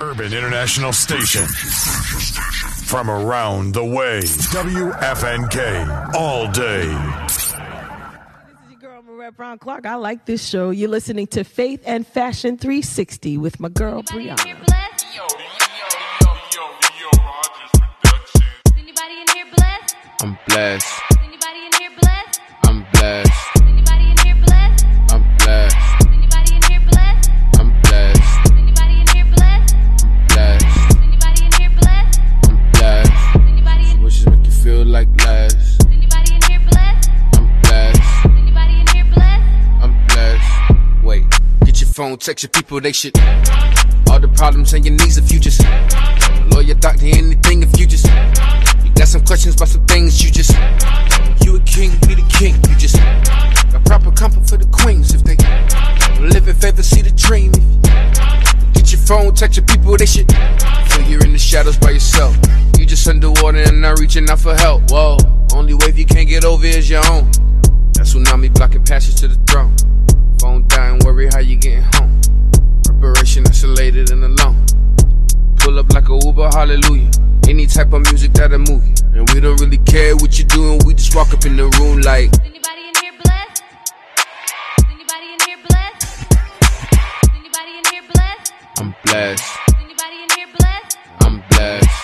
Urban International Station. From around the way, WFNK, all day. This is your girl, Marette Brown Clark. I like this show. You're listening to Faith and Fashion 360 with my girl, Brianna. Anybody in here blessed? I'm blessed. Anybody in here blessed? I'm blessed. Phone, text your people, they shit. All the problems and your needs if you just lawyer, doctor, anything if you just. You got some questions about some things you just. You a king, be the king. You just got proper comfort for the queens if they live in favor, see the dream. Get your phone, text your people, they shit. Feel you're in the shadows by yourself. You just underwater and not reaching out for help. Whoa, only wave you can't get over is your own. That tsunami blocking passage to the throne. Phone dying, worry how you getting home. Preparation isolated and alone. Pull up like a Uber, hallelujah. Any type of music that'll move. And we don't really care what you're doing, we just walk up in the room like. Is anybody in here blessed? Is anybody in here blessed? Is anybody in here blessed? I'm blessed. Is anybody in here blessed? I'm blessed?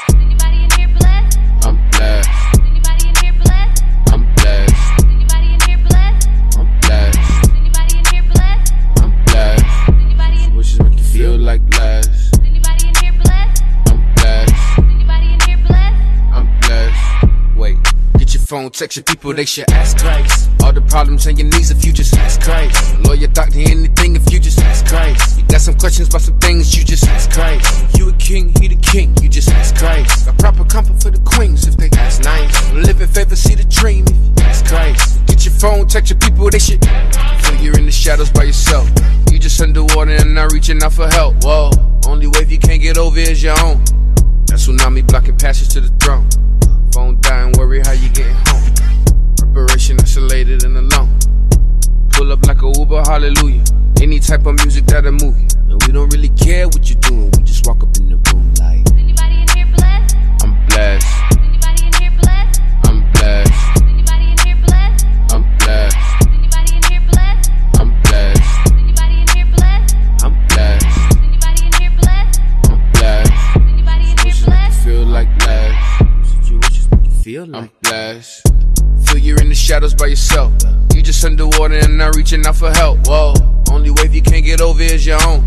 Phone, text your people, they should ask Christ. All the problems and your needs if you just ask Christ. Lawyer, doctor, anything if you just ask Christ. You got some questions about some things, you just ask Christ. You a king, he the king, you just ask Christ. Got proper comfort for the queens if they ask nice. Live in favor, see the dream if you ask Christ. Get your phone, text your people, they should feel you're in the shadows by yourself. You just underwater and not reaching out for help. Whoa, only wave you can't get over is your own. That tsunami blocking passage to the throne. Phone dying, worry how you getting home. Preparation isolated and alone. Pull up like a Uber, hallelujah. Any type of music that'll move you. And we don't really care what you're doing, we just walk up in the room like. Is Anybody in here blessed? I'm blessed, feel like I'm blessed. Feel you're in the shadows by yourself. You just underwater and not reaching out for help. Whoa, only wave you can't get over is your own.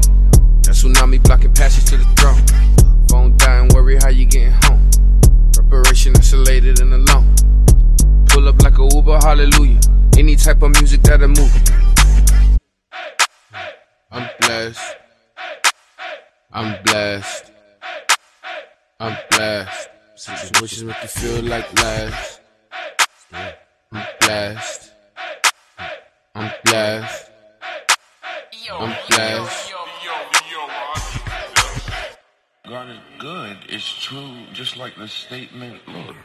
That tsunami blocking passage to the throne. Phone dying, worry how you getting home. Preparation isolated and alone. Pull up like a Uber, hallelujah. Any type of music that'll move you. I'm blessed. I'm blessed. I'm blessed. Such wishes make you feel like less. I'm blessed. I'm blessed. I'm blessed. God is good. It's true, just like the statement. Look.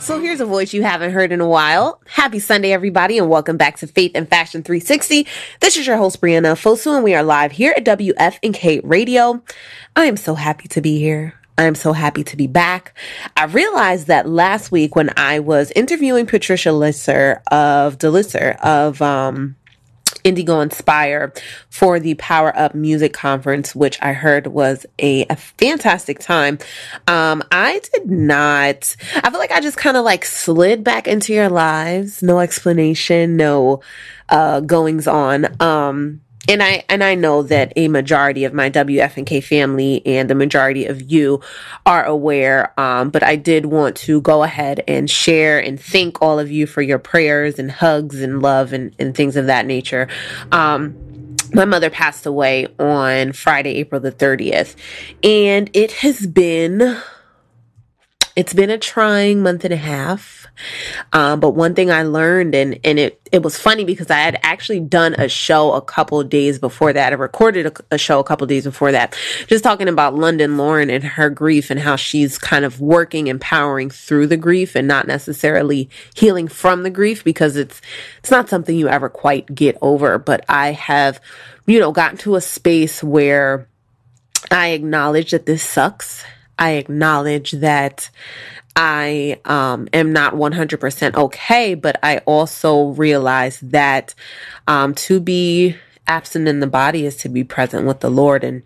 So here's a voice you haven't heard in a while. Happy Sunday, everybody, and welcome back to Faith and Fashion 360. This is your host, Brianna Fosu, and we are live here at WFNK Radio. I am so happy to be here. I am so happy to be back. I realized that last week when I was interviewing Patricia Lisser of Delisser of um Indigo Inspire for the Power Up Music Conference, which I heard was a, a fantastic time. Um, I did not, I feel like I just kind of like slid back into your lives. No explanation, no, uh, goings on. Um, and I and I know that a majority of my WFNK family and the majority of you are aware. Um, but I did want to go ahead and share and thank all of you for your prayers and hugs and love and, and things of that nature. Um, my mother passed away on Friday, April the 30th, and it has been it's been a trying month and a half. Um, but one thing I learned and, and it, it was funny because I had actually done a show a couple days before that. I recorded a, a show a couple days before that, just talking about London Lauren and her grief and how she's kind of working and powering through the grief and not necessarily healing from the grief because it's, it's not something you ever quite get over. But I have, you know, gotten to a space where I acknowledge that this sucks. I acknowledge that I um, am not 100% okay, but I also realize that um, to be absent in the body is to be present with the Lord. And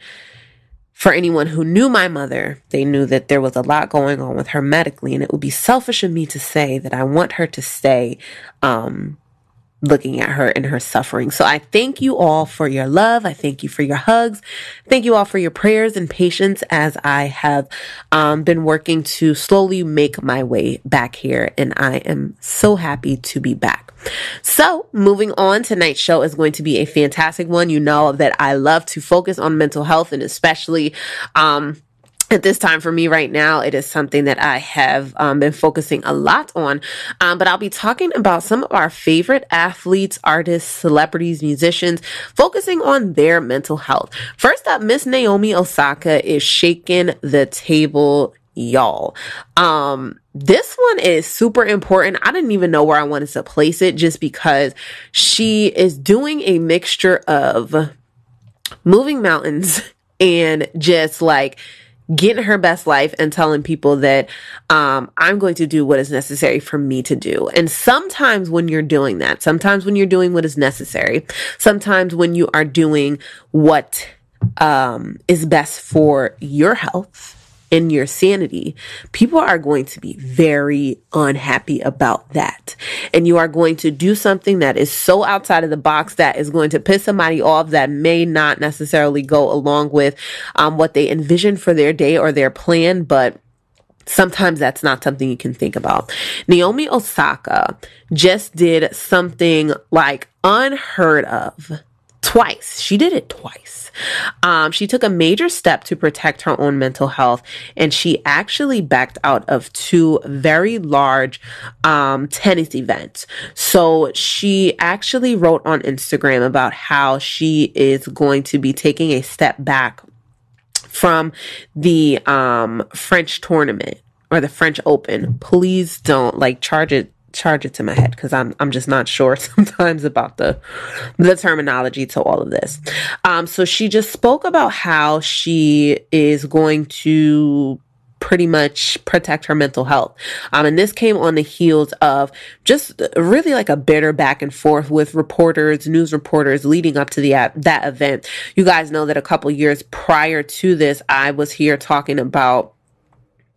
for anyone who knew my mother, they knew that there was a lot going on with her medically, and it would be selfish of me to say that I want her to stay um, looking at her and her suffering. So I thank you all for your love. I thank you for your hugs. Thank you all for your prayers and patience as I have um, been working to slowly make my way back here. And I am so happy to be back. So moving on, tonight's show is going to be a fantastic one. You know that I love to focus on mental health and especially, um, at this time for me right now, it is something that I have um, been focusing a lot on. Um, but I'll be talking about some of our favorite athletes, artists, celebrities, musicians, focusing on their mental health. First up, Miss Naomi Osaka is shaking the table y'all. Um, this one is super important. I didn't even know where I wanted to place it just because she is doing a mixture of moving mountains and just like getting her best life and telling people that um, I'm going to do what is necessary for me to do. And sometimes when you're doing that, sometimes when you're doing what is necessary, sometimes when you are doing what um, is best for your health and your sanity, people are going to be very unhappy about that. And you are going to do something that is so outside of the box that is going to piss somebody off that may not necessarily go along with um, what they envision for their day or their plan, but sometimes that's not something you can think about. Naomi Osaka just did something like unheard of twice. She did it twice. Um, she took a major step to protect her own mental health, and she actually backed out of two very large um, tennis events. So she actually wrote on Instagram about how she is going to be taking a step back from the um, French tournament or the French Open. Please don't like charge it charge it to my head because I'm I'm just not sure sometimes about the the terminology to all of this. Um, so she just spoke about how she is going to pretty much protect her mental health. Um, and this came on the heels of just really like a bitter back and forth with reporters, news reporters leading up to the that event. You guys know that a couple years prior to this, I was here talking about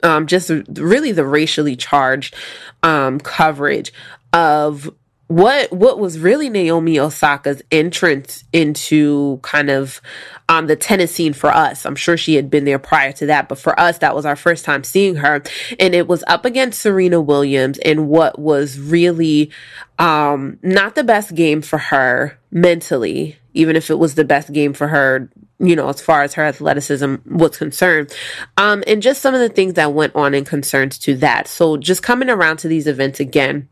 um, just really the racially charged um, coverage of what what was really Naomi Osaka's entrance into kind of um, the tennis scene for us. I'm sure she had been there prior to that, but for us, that was our first time seeing her, and it was up against Serena Williams in what was really um, not the best game for her mentally, even if it was the best game for her you know, as far as her athleticism was concerned. Um, and just some of the things that went on in concerns to that. So just coming around to these events again.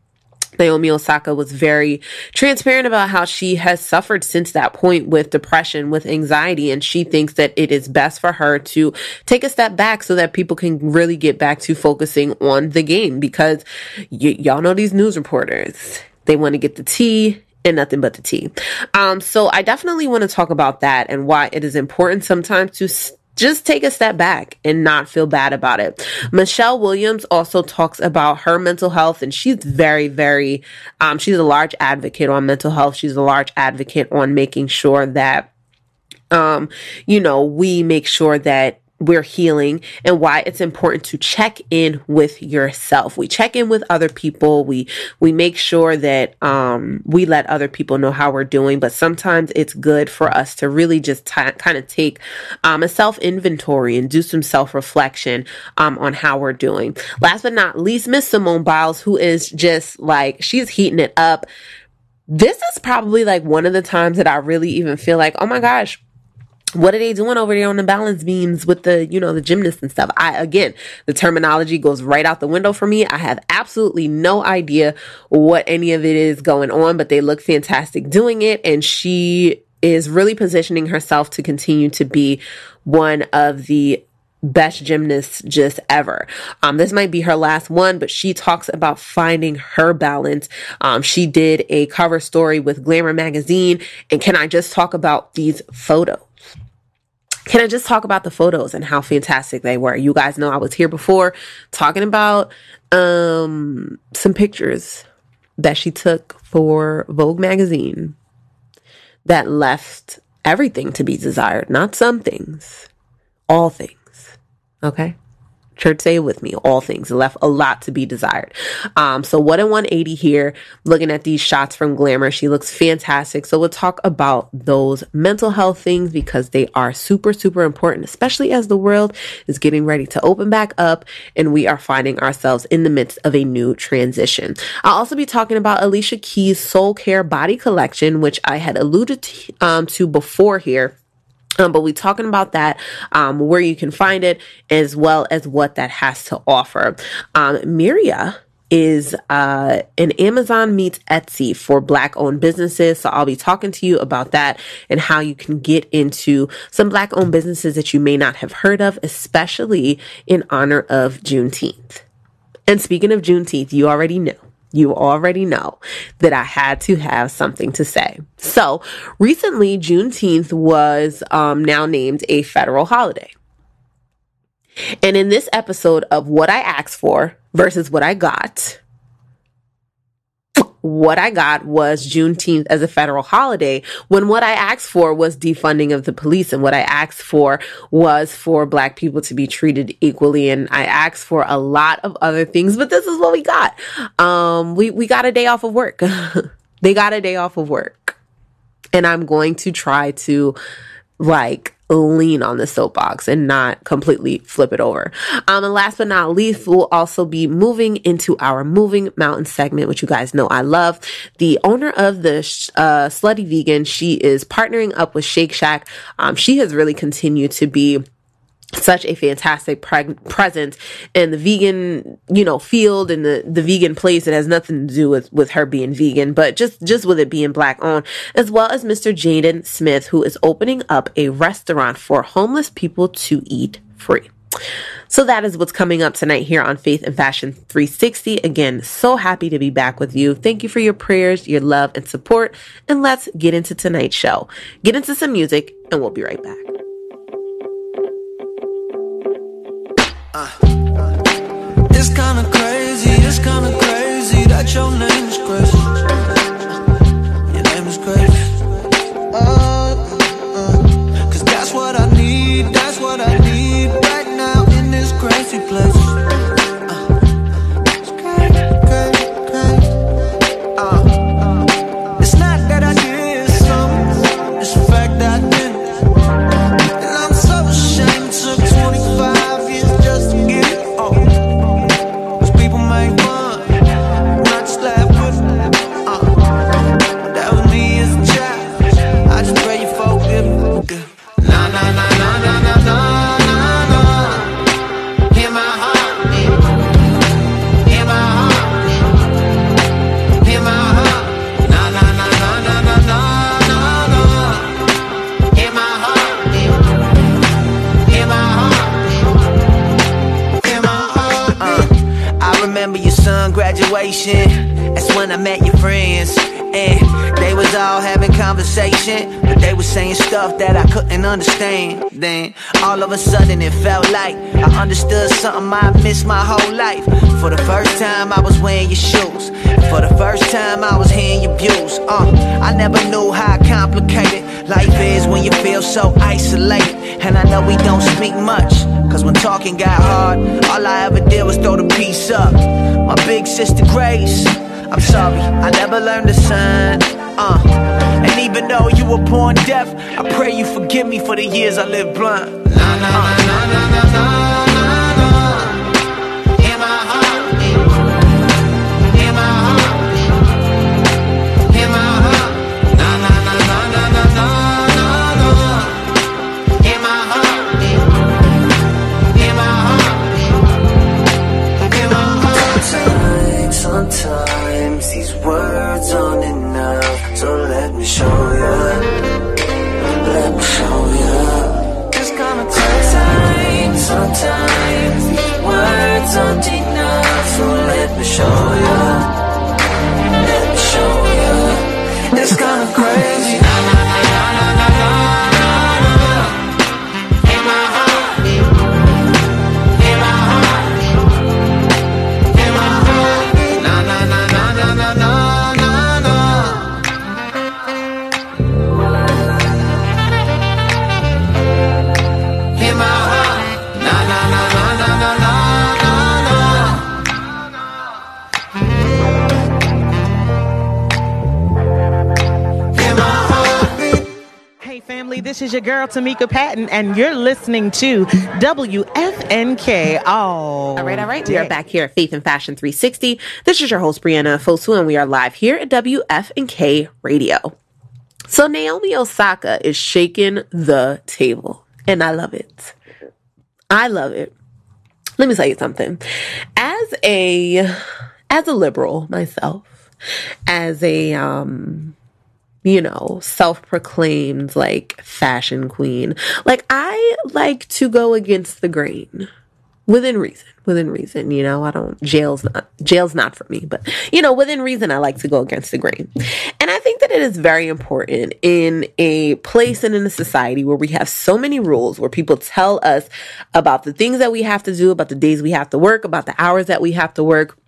Naomi Osaka was very transparent about how she has suffered since that point with depression, with anxiety, and she thinks that it is best for her to take a step back so that people can really get back to focusing on the game because y- y'all know these news reporters. They want to get the tea and nothing but the tea. Um, so I definitely want to talk about that and why it is important sometimes to s- just take a step back and not feel bad about it. Michelle Williams also talks about her mental health and she's very, very, um, she's a large advocate on mental health. She's a large advocate on making sure that, um, you know, we make sure that we're healing and why it's important to check in with yourself. We check in with other people. We, we make sure that, um, we let other people know how we're doing, but sometimes it's good for us to really just t- kind of take, um, a self inventory and do some self reflection, um, on how we're doing. Last but not least, Miss Simone Biles, who is just like, she's heating it up. This is probably like one of the times that I really even feel like, oh my gosh, what are they doing over there on the balance beams with the you know the gymnasts and stuff i again the terminology goes right out the window for me i have absolutely no idea what any of it is going on but they look fantastic doing it and she is really positioning herself to continue to be one of the best gymnasts just ever. Um, this might be her last one, but she talks about finding her balance. Um, she did a cover story with Glamour magazine. And can I just talk about these photos? Can I just talk about the photos and how fantastic they were? You guys know I was here before talking about um some pictures that she took for Vogue magazine that left everything to be desired, not some things, all things. Okay? Church, say with me. All things left a lot to be desired. Um, so what in 180 here, looking at these shots from Glamour, she looks fantastic. So we'll talk about those mental health things because they are super, super important, especially as the world is getting ready to open back up and we are finding ourselves in the midst of a new transition. I'll also be talking about Alicia Keys' Soul Care Body Collection, which I had alluded to, um, to before here. Um, but we talking about that, um, where you can find it, as well as what that has to offer. Um, Miiriya is uh, an Amazon meets Etsy for Black owned businesses. So I'll be talking to you about that and how you can get into some Black owned businesses that you may not have heard of, especially in honor of Juneteenth. And speaking of Juneteenth, you already know. You already know that I had to have something to say. So recently, Juneteenth was um, now named a federal holiday. And in this episode of What I Asked For versus What I Got, what I got was Juneteenth as a federal holiday when what I asked for was defunding of the police and what I asked for was for black people to be treated equally. And I asked for a lot of other things, but this is what we got. Um, we, we got a day off of work. they got a day off of work and I'm going to try to like lean on the soapbox and not completely flip it over. Um, and last but not least, we'll also be moving into our moving mountain segment, which you guys know I love. The owner of the uh, Slutty Vegan, she is partnering up with Shake Shack. Um, she has really continued to be such a fantastic pre- presence in the vegan, you know, field and the, the vegan place. It has nothing to do with, with her being vegan, but just, just with it being black owned, as well as Mr. Jaden Smith, who is opening up a restaurant for homeless people to eat free. So that is what's coming up tonight here on Faith and Fashion 360. Again, so happy to be back with you. Thank you for your prayers, your love, and support. And let's get into tonight's show. Get into some music, and we'll be right back. It's kinda crazy, it's kinda crazy that your name is Grace. Your name is Grace. Uh, uh, Cause that's what I need, that's what I need right now in this crazy place. I met your friends. And they was all having conversation, but they was saying stuff that I couldn't understand. Then all of a sudden it felt like I understood something I missed my whole life. For the first time I was wearing your shoes. For the first time I was hearing your views. Uh, I never knew how complicated life is when you feel so isolated. And I know we don't speak much. Cause when talking got hard, all I ever did was throw the piece up. My big sister Grace, I'm sorry, I never learned to sign. Uh, and even though you were born deaf, I pray you forgive me for the years I lived blind. Nah, is your girl Tamika Patton, and you're listening to WFNK. All All right, all right. We are back here at Faith and Fashion 360. This is your host, Brianna Fosu, and we are live here at WFNK Radio. So Naomi Osaka is shaking the table, and I love it. I love it. Let me tell you something. As a as a liberal myself, as a um you know, self-proclaimed like fashion queen, like I like to go against the grain. Within reason within reason you know? I don't jail's not jail's not for me but you know within reason i like to go against the grain. And i think that it is very important in a place and in a society where we have so many rules where people tell us about the things that we have to do about the days we have to work about the hours that we have to work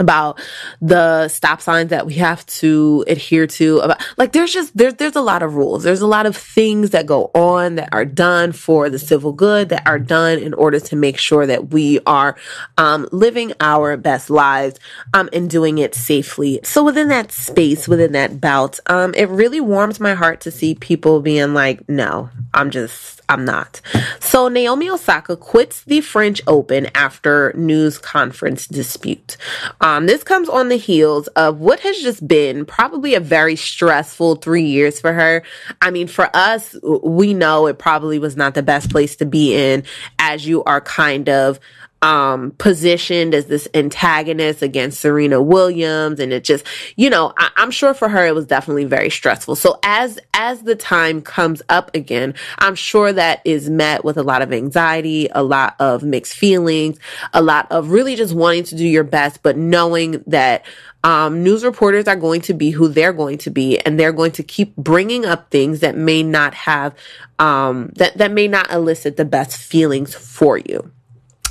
about the stop signs that we have to adhere to about like there's just there's there's a lot of rules. There's a lot of things that go on that are done for the civil good that are done in order to make sure that we are um, living our best lives um, and doing it safely. So within that space within that bout um, it really warms my heart to see people being like no i'm just I'm not. So Naomi Osaka quits the French Open after news conference dispute. Um, this comes on the heels of what has just been probably a very stressful three years for her. I mean, for us, we know it probably was not the best place to be in as you are kind of um positioned as this antagonist against Serena Williams and it just you know I, I'm sure for her it was definitely very stressful so as as the time comes up again I'm sure that is met with a lot of anxiety a lot of mixed feelings a lot of really just wanting to do your best but knowing that um, news reporters are going to be who they're going to be, and they're going to keep bringing up things that may not have, um, that that may not elicit the best feelings for you.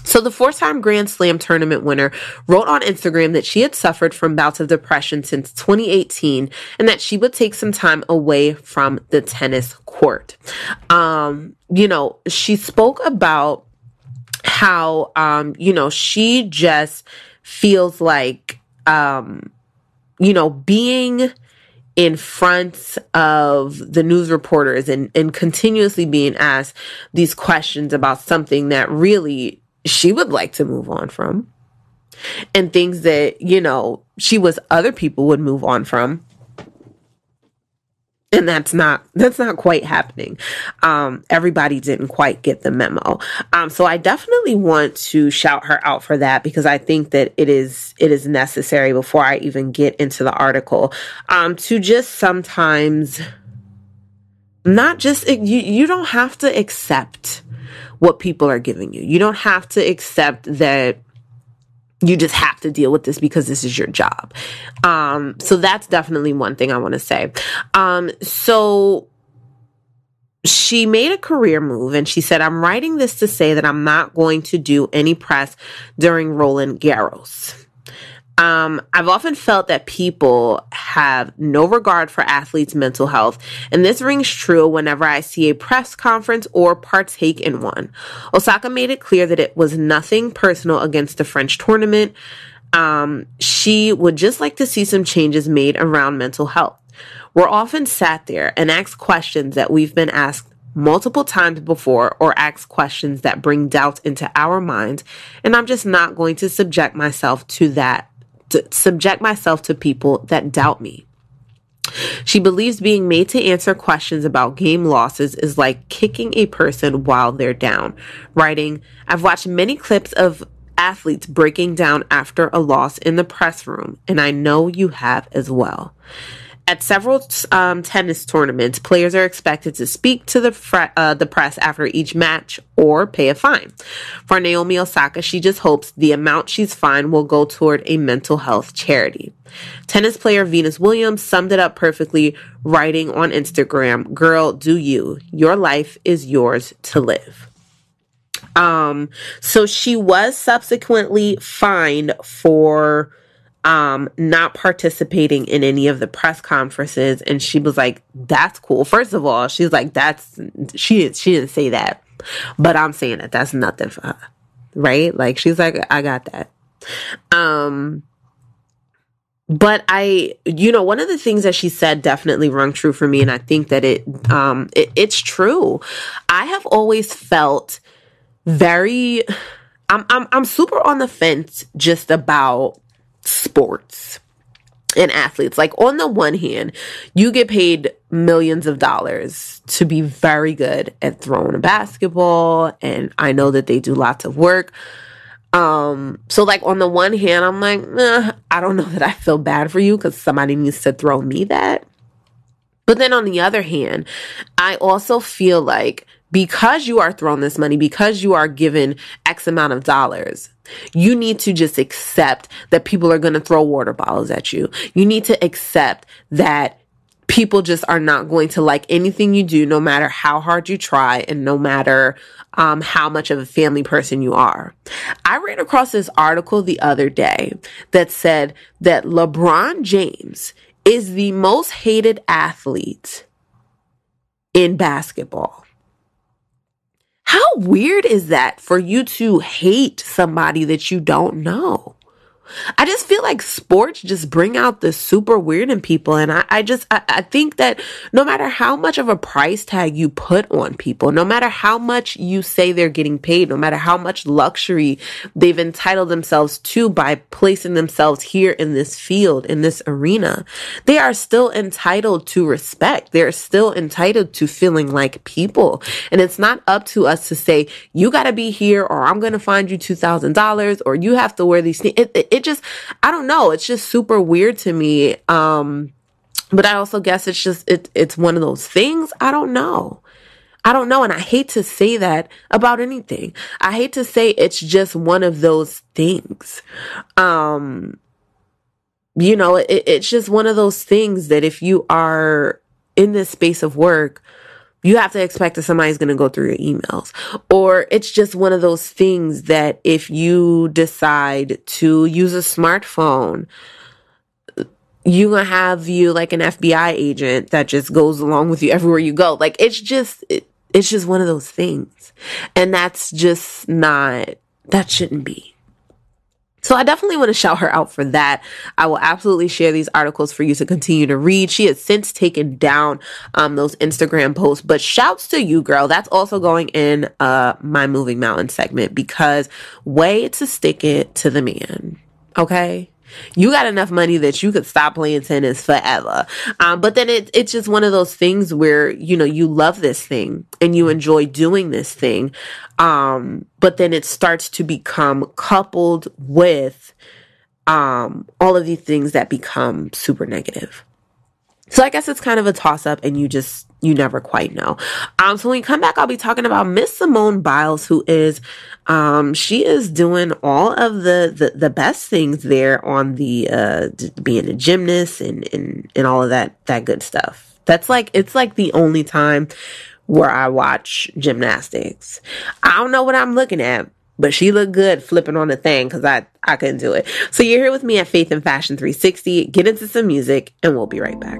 So, the four time Grand Slam tournament winner wrote on Instagram that she had suffered from bouts of depression since 2018 and that she would take some time away from the tennis court. Um, you know, she spoke about how, um, you know, she just feels like, um, you know, being in front of the news reporters and, and continuously being asked these questions about something that really she would like to move on from and things that, you know, she was other people would move on from. And that's not that's not quite happening. Um, everybody didn't quite get the memo. Um, so I definitely want to shout her out for that because I think that it is it is necessary before I even get into the article um, to just sometimes not just you you don't have to accept what people are giving you. You don't have to accept that you just have to deal with this because this is your job. Um, so that's definitely one thing I want to say. Um, so she made a career move and she said, I'm writing this to say that I'm not going to do any press during Roland Garros. Um, I've often felt that people have no regard for athletes' mental health, and this rings true whenever I see a press conference or partake in one. Osaka made it clear that it was nothing personal against the French tournament. Um, she would just like to see some changes made around mental health. We're often sat there and asked questions that we've been asked multiple times before or ask questions that bring doubt into our minds, and I'm just not going to subject myself to that to subject myself to people that doubt me. She believes being made to answer questions about game losses is like kicking a person while they're down. Writing, I've watched many clips of athletes breaking down after a loss in the press room, and I know you have as well. At several um, tennis tournaments, players are expected to speak to the uh, the press after each match or pay a fine. For Naomi Osaka, she just hopes the amount she's fined will go toward a mental health charity. Tennis player Venus Williams summed it up perfectly, writing on Instagram, "Girl, do you? Your life is yours to live." Um, so she was subsequently fined for um not participating in any of the press conferences. And she was like that's cool. First of all she's like that's she she didn't say that. But i'm saying that that's nothing for her right? Like she's like i got that. Um but I, you know, one of the things that she said definitely rung true for me, and I think that it, um, it, it's true. I have always felt very, I'm, I'm, I'm super on the fence just about sports and athletes. Like on the one hand, you get paid millions of dollars to be very good at throwing a basketball, and I know that they do lots of work. Um, so like on the one hand, I'm like, eh, I don't know that I feel bad for you because somebody needs to throw me that. But then on the other hand, I also feel like because you are thrown this money, because you are given X amount of dollars, you need to just accept that people are going to throw water bottles at you. You need to accept that people just are not going to like anything you do, no matter how hard you try and no matter um, how much of a family person you are. I ran across this article the other day that said that LeBron James is the most hated athlete in basketball. How weird is that for you to hate somebody that you don't know? I just feel like sports just bring out the super weird in people. And I, I just, I, I think that no matter how much of a price tag you put on people, no matter how much you say they're getting paid, no matter how much luxury they've entitled themselves to by placing themselves here in this field, in this arena, they are still entitled to respect. They're still entitled to feeling like people. And it's not up to us to say, you got to be here or I'm going to find you $2,000 or you have to wear these things. It, it, it just, I don't know. It's just super weird to me. Um, but I also guess it's just, it, it's one of those things. I don't know. I don't know. And I hate to say that about anything. I hate to say it's just one of those things. Um, you know, it, it's just one of those things that if you are in this space of work, you have to expect that somebody's going to go through your emails. Or it's just one of those things that if you decide to use a smartphone, you're going to have you like an FBI agent that just goes along with you everywhere you go. Like it's just, it, it's just one of those things. And that's just not, that shouldn't be. So I definitely want to shout her out for that. I will absolutely share these articles for you to continue to read. She has since taken down um, those Instagram posts, but shouts to you, girl. That's also going in uh, my moving mountain segment because way to stick it to the man. Okay. You got enough money that you could stop playing tennis forever. Um, but then it, it's just one of those things where, you know, you love this thing and you enjoy doing this thing. Um, but then it starts to become coupled with, um, all of these things that become super negative. So I guess it's kind of a toss up and you just, you never quite know. Um, so when we come back, I'll be talking about Miss Simone Biles, who is, um, she is doing all of the, the, the best things there on the, uh, being a gymnast and, and, and all of that, that good stuff. That's like, it's like the only time where I watch gymnastics. I don't know what I'm looking at, but she looked good flipping on the thing because I, I couldn't do it. So you're here with me at Faith and Fashion 360. Get into some music and we'll be right back.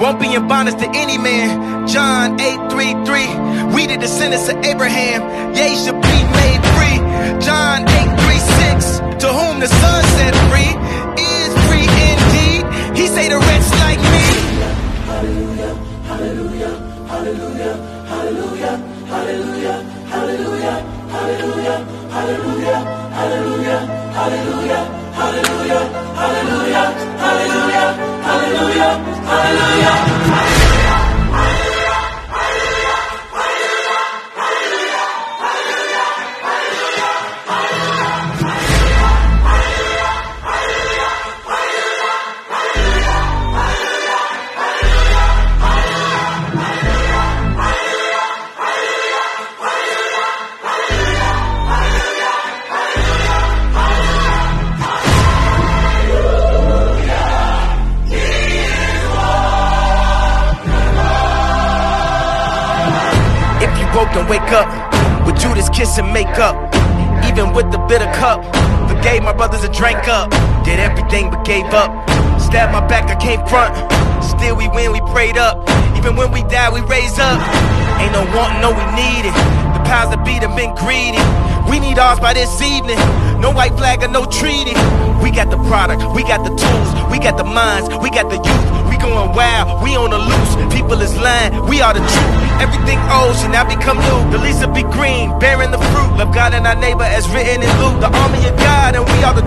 Won't be in bondage to any man. John 8:33. We the descendants of Abraham. yea, shall be made free. John 8:36. To whom the Son set free is free indeed. He say the rich like me. Hallelujah, hallelujah, hallelujah, hallelujah, hallelujah, hallelujah, hallelujah, hallelujah, hallelujah. hallelujah. Hallelujah, hallelujah. And wake up with Judas kiss and make up. Even with the bitter cup, forgave my brothers and drank up. Did everything but gave up. Stabbed my back, I came front. Still we win, we prayed up. Even when we die, we raise up. Ain't no wanting, no we need it. The powers that be have been greedy. We need ours by this evening. No white flag or no treaty. We got the product, we got the tools, we got the minds, we got the youth. Going wild, we on the loose. People is lying, we are the truth. Everything old should now become new. The leaves will be green, bearing the fruit. Love God and our neighbor as written in Luke. The army of God and we are the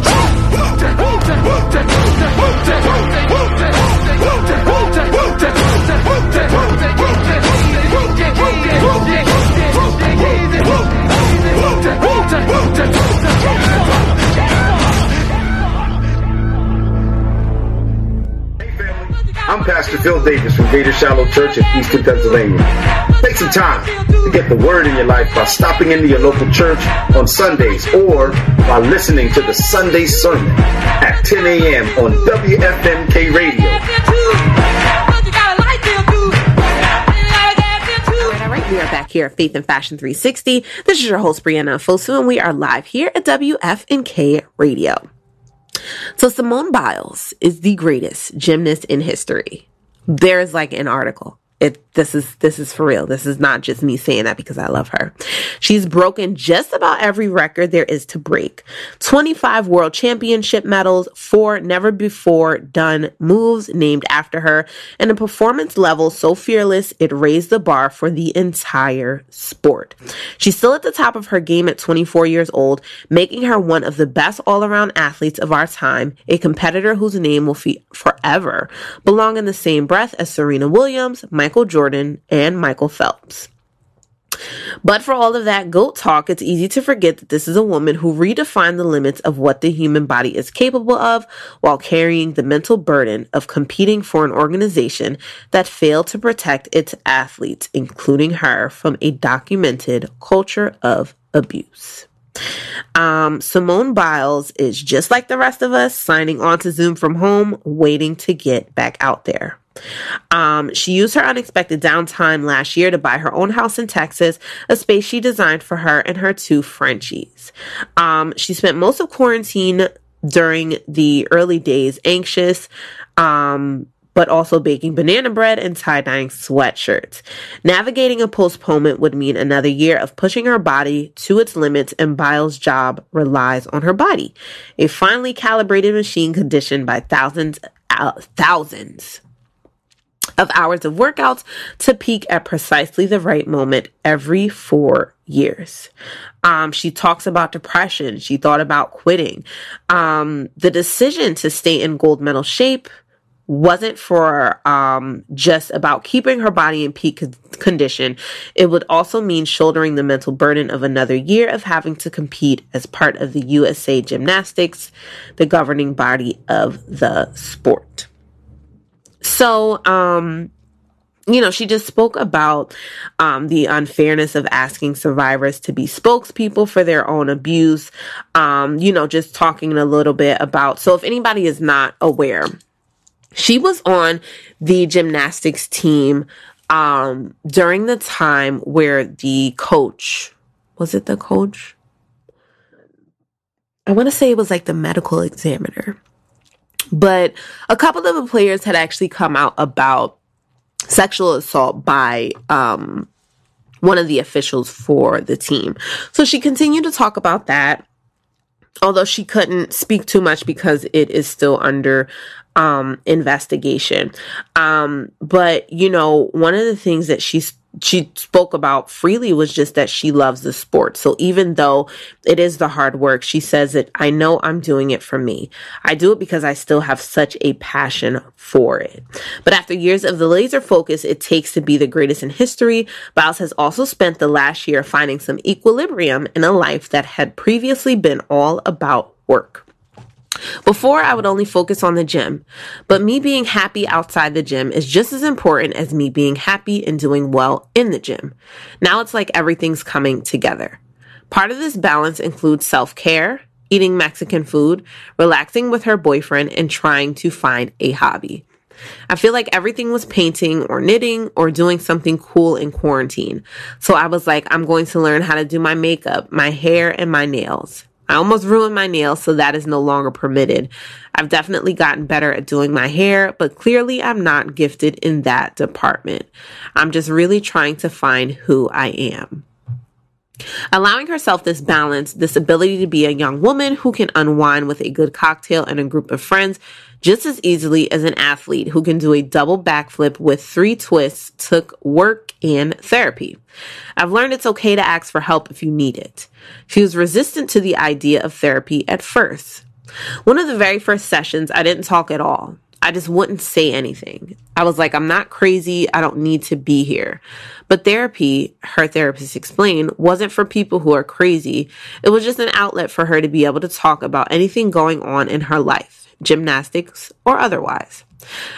I'm Pastor Phil Davis from Greater Shiloh Church in Eastern Pennsylvania. Take some time to get the word in your life by stopping into your local church on Sundays or by listening to the Sunday sermon at 10 a.m. on WFNK Radio. All right, we are back here at Faith and Fashion 360. This is your host, Brianna Fosu, and we are live here at WFNK Radio. So, Simone Biles is the greatest gymnast in history. There's like an article. It, this is this is for real. This is not just me saying that because I love her. She's broken just about every record there is to break. 25 world championship medals, four never before done moves named after her, and a performance level so fearless it raised the bar for the entire sport. She's still at the top of her game at 24 years old, making her one of the best all-around athletes of our time, a competitor whose name will forever belong in the same breath as Serena Williams, Michael Jordan, and Michael Phelps. But for all of that goat talk, it's easy to forget that this is a woman who redefined the limits of what the human body is capable of while carrying the mental burden of competing for an organization that failed to protect its athletes, including her, from a documented culture of abuse. Um, Simone Biles is just like the rest of us, signing on to Zoom from home, waiting to get back out there. Um, she used her unexpected downtime last year to buy her own house in Texas, a space she designed for her and her two Frenchies. Um, she spent most of quarantine during the early days anxious, um, but also baking banana bread and tie dyeing sweatshirts. Navigating a postponement would mean another year of pushing her body to its limits, and Biles' job relies on her body, a finely calibrated machine conditioned by thousands, uh, thousands of hours of workouts to peak at precisely the right moment every four years. Um, she talks about depression. She thought about quitting. Um, the decision to stay in gold medal shape wasn't for um, just about keeping her body in peak condition. It would also mean shouldering the mental burden of another year of having to compete as part of the USA Gymnastics, the governing body of the sport. So, um, you know, she just spoke about um, the unfairness of asking survivors to be spokespeople for their own abuse. Um, you know, just talking a little bit about. So, if anybody is not aware, she was on the gymnastics team um, during the time where the coach was it the coach? I want to say it was like the medical examiner. But a couple of the players had actually come out about sexual assault by um, one of the officials for the team. So she continued to talk about that, although she couldn't speak too much because it is still under um, investigation. Um, but you know, one of the things that she's she spoke about freely was just that she loves the sport. So even though it is the hard work, she says that I know I'm doing it for me. I do it because I still have such a passion for it. But after years of the laser focus it takes to be the greatest in history, Biles has also spent the last year finding some equilibrium in a life that had previously been all about work. Before, I would only focus on the gym, but me being happy outside the gym is just as important as me being happy and doing well in the gym. Now it's like everything's coming together. Part of this balance includes self care, eating Mexican food, relaxing with her boyfriend, and trying to find a hobby. I feel like everything was painting or knitting or doing something cool in quarantine. So I was like, I'm going to learn how to do my makeup, my hair, and my nails. I almost ruined my nails, so that is no longer permitted. I've definitely gotten better at doing my hair, but clearly I'm not gifted in that department. I'm just really trying to find who I am. Allowing herself this balance, this ability to be a young woman who can unwind with a good cocktail and a group of friends just as easily as an athlete who can do a double backflip with three twists took work and therapy. I've learned it's okay to ask for help if you need it. She was resistant to the idea of therapy at first. One of the very first sessions, I didn't talk at all. I just wouldn't say anything. I was like, I'm not crazy. I don't need to be here. But therapy, her therapist explained, wasn't for people who are crazy. It was just an outlet for her to be able to talk about anything going on in her life, gymnastics or otherwise.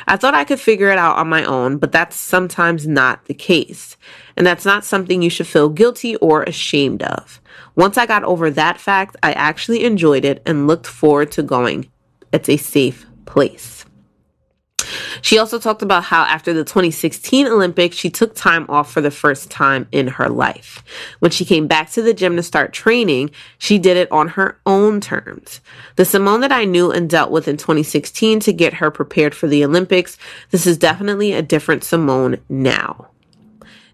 I thought I could figure it out on my own, but that's sometimes not the case. And that's not something you should feel guilty or ashamed of. Once I got over that fact, I actually enjoyed it and looked forward to going. It's a safe place. She also talked about how after the 2016 Olympics, she took time off for the first time in her life. When she came back to the gym to start training, she did it on her own terms. The Simone that I knew and dealt with in 2016 to get her prepared for the Olympics, this is definitely a different Simone now.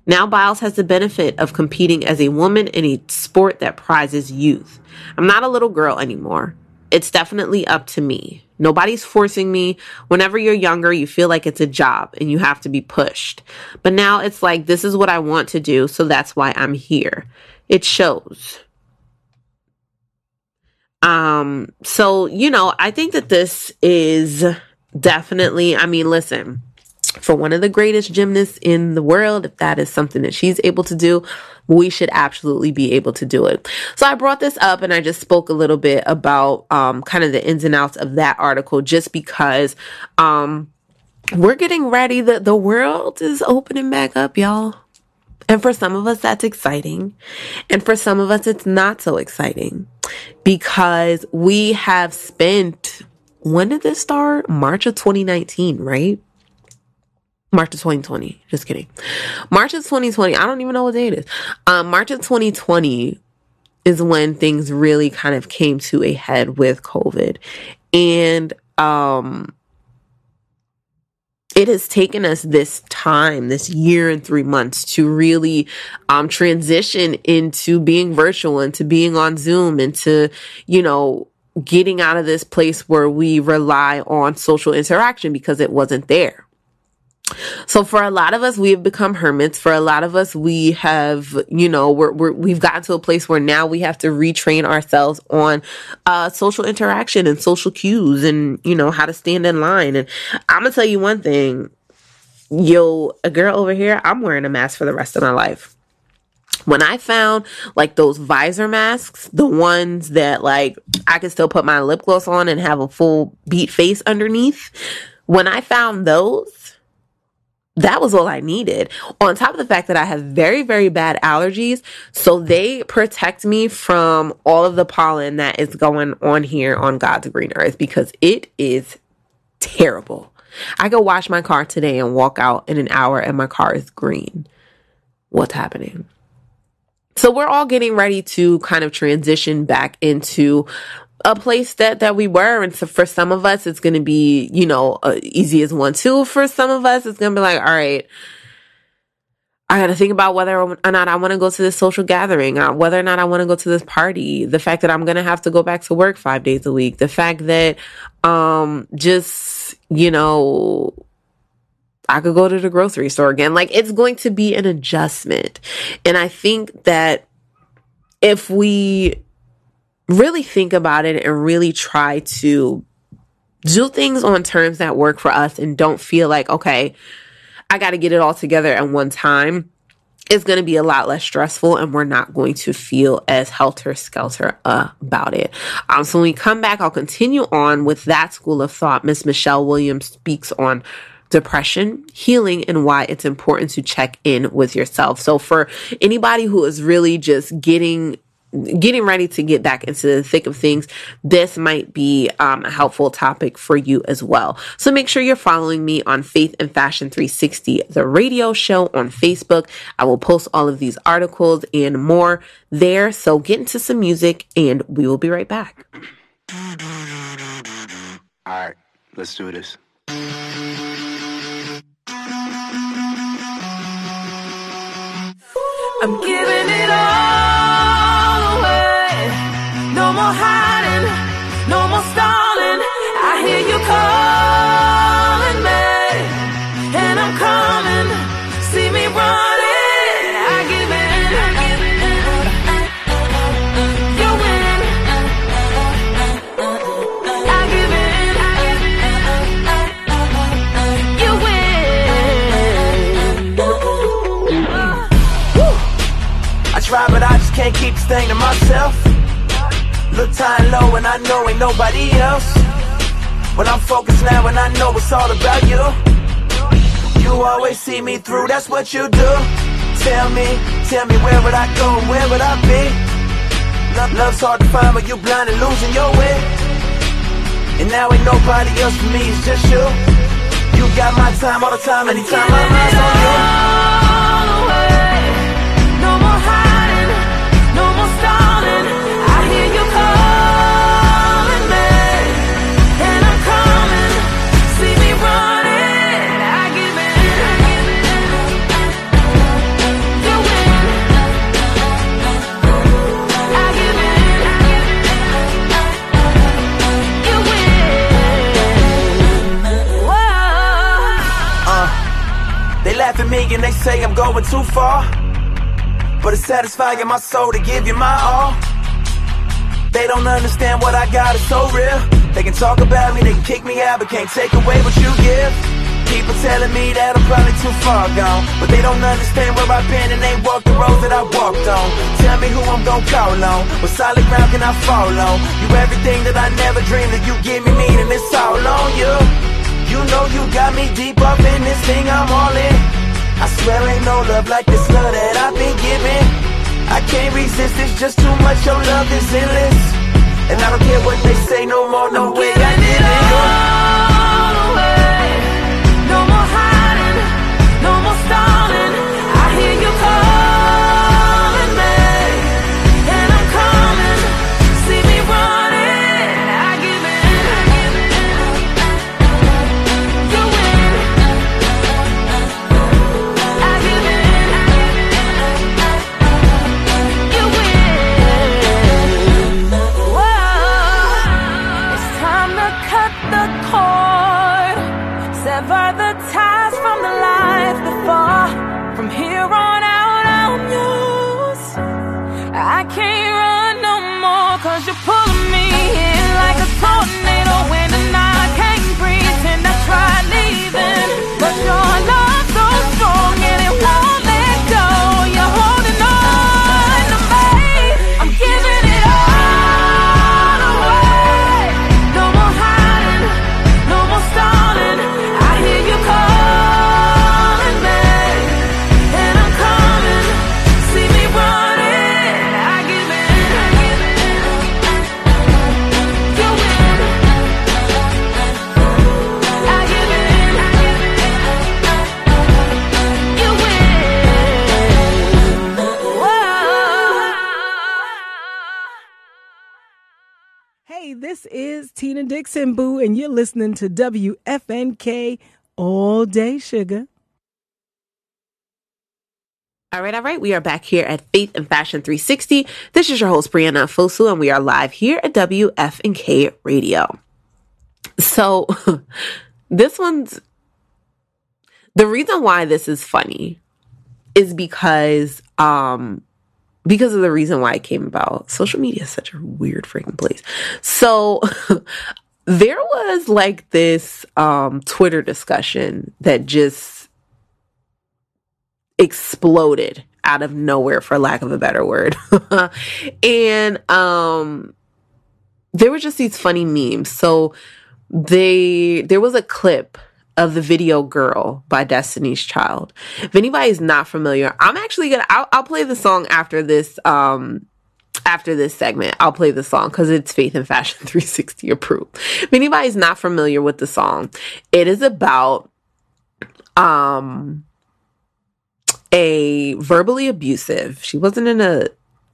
Now Biles has the benefit of competing as a woman in a sport that prizes youth. I'm not a little girl anymore. It's definitely up to me. Nobody's forcing me. Whenever you're younger, you feel like it's a job and you have to be pushed. But now it's like, this is what I want to do, so that's why I'm here. It shows. Um, so, you know, I think that this is definitely, I mean, listen, for one of the greatest gymnasts in the world, if that is something that she's able to do, we should absolutely be able to do it. So I brought this up and I just spoke a little bit about um, kind of the ins and outs of that article just because um, we're getting ready. The, the world is opening back up, y'all. And for some of us, that's exciting. And for some of us, it's not so exciting because we have spent, when did this start? March of 2019, right? March of 2020. Just kidding. March of 2020. I don't even know what day it is. Um, March of 2020 is when things really kind of came to a head with COVID. And, um, it has taken us this time, this year and three months to really um, transition into being virtual and to being on Zoom and to, you know, getting out of this place where we rely on social interaction because it wasn't there. So for a lot of us, we have become hermits. For a lot of us, we have, you know, we're, we're we've gotten to a place where now we have to retrain ourselves on uh, social interaction and social cues, and you know how to stand in line. And I'm gonna tell you one thing, yo, a girl over here, I'm wearing a mask for the rest of my life. When I found like those visor masks, the ones that like I could still put my lip gloss on and have a full beat face underneath, when I found those that was all I needed. On top of the fact that I have very, very bad allergies. So they protect me from all of the pollen that is going on here on God's green earth because it is terrible. I go wash my car today and walk out in an hour and my car is green. What's happening? So we're all getting ready to kind of transition back into a place that that we were and so for some of us it's going to be you know uh, easy as one two for some of us it's going to be like all right I got to think about whether or not I want to go to this social gathering, uh, whether or not I want to go to this party, the fact that I'm going to have to go back to work five days a week, the fact that, um, just, you know, I could go to the grocery store again. Like it's going to be an adjustment. And I think that if we really think about it and really try to do things on terms that work for us and don't feel like, okay, I got to get it all together at one time. It's going to be a lot less stressful and we're not going to feel as helter skelter about it. Um, so when we come back, I'll continue on with that school of thought. Miss Michelle Williams speaks on depression, healing, and why it's important to check in with yourself. So for anybody who is really just getting getting ready to get back into the thick of things, this might be um, a helpful topic for you as well. So make sure you're following me on Faith and Fashion 360, the radio show on Facebook. I will post all of these articles and more there. So get into some music and we will be right back. All right, let's do this. I'm giving it all away. No more hiding, no more stalling. I hear you calling me, and I'm coming. See me running. I give in. You win. I give in. You win. I try, but I just can't keep this thing to myself. Look time low, and I know ain't nobody else. But I'm focused now, and I know it's all about you. You always see me through, that's what you do. Tell me, tell me where would I go, where would I be? Love, love's hard to find, but you blind and losing your way. And now ain't nobody else for me, it's just you. You got my time all the time, anytime my mind's on you. At me and they say I'm going too far. But it's satisfying my soul to give you my all. They don't understand what I got is so real. They can talk about me, they can kick me out, but can't take away what you give. People telling me that I'm probably too far gone. But they don't understand where I've been and they walk the road that I walked on. Tell me who I'm gonna call on. What solid ground can I fall on? You everything that I never dreamed of. You give me meaning, it's all on you. You know you got me deep up in this thing, I'm all in. I swear ain't no love like this love that I've been given. I can't resist, it's just too much, your love is endless. And I don't care what they say no more, no way I did it. Dixon Boo, and you're listening to WFNK All Day Sugar. All right, all right. We are back here at Faith and Fashion 360. This is your host, Brianna Fosu, and we are live here at WFNK Radio. So, this one's the reason why this is funny is because um because of the reason why it came about. Social media is such a weird freaking place. So there was like this um Twitter discussion that just exploded out of nowhere for lack of a better word. and um there were just these funny memes. So they there was a clip of the video girl by destiny's child if anybody is not familiar i'm actually gonna i'll, I'll play the song after this um after this segment, I'll play the song because it's Faith and Fashion 360 approved. If anybody's not familiar with the song, it is about um a verbally abusive. She wasn't in a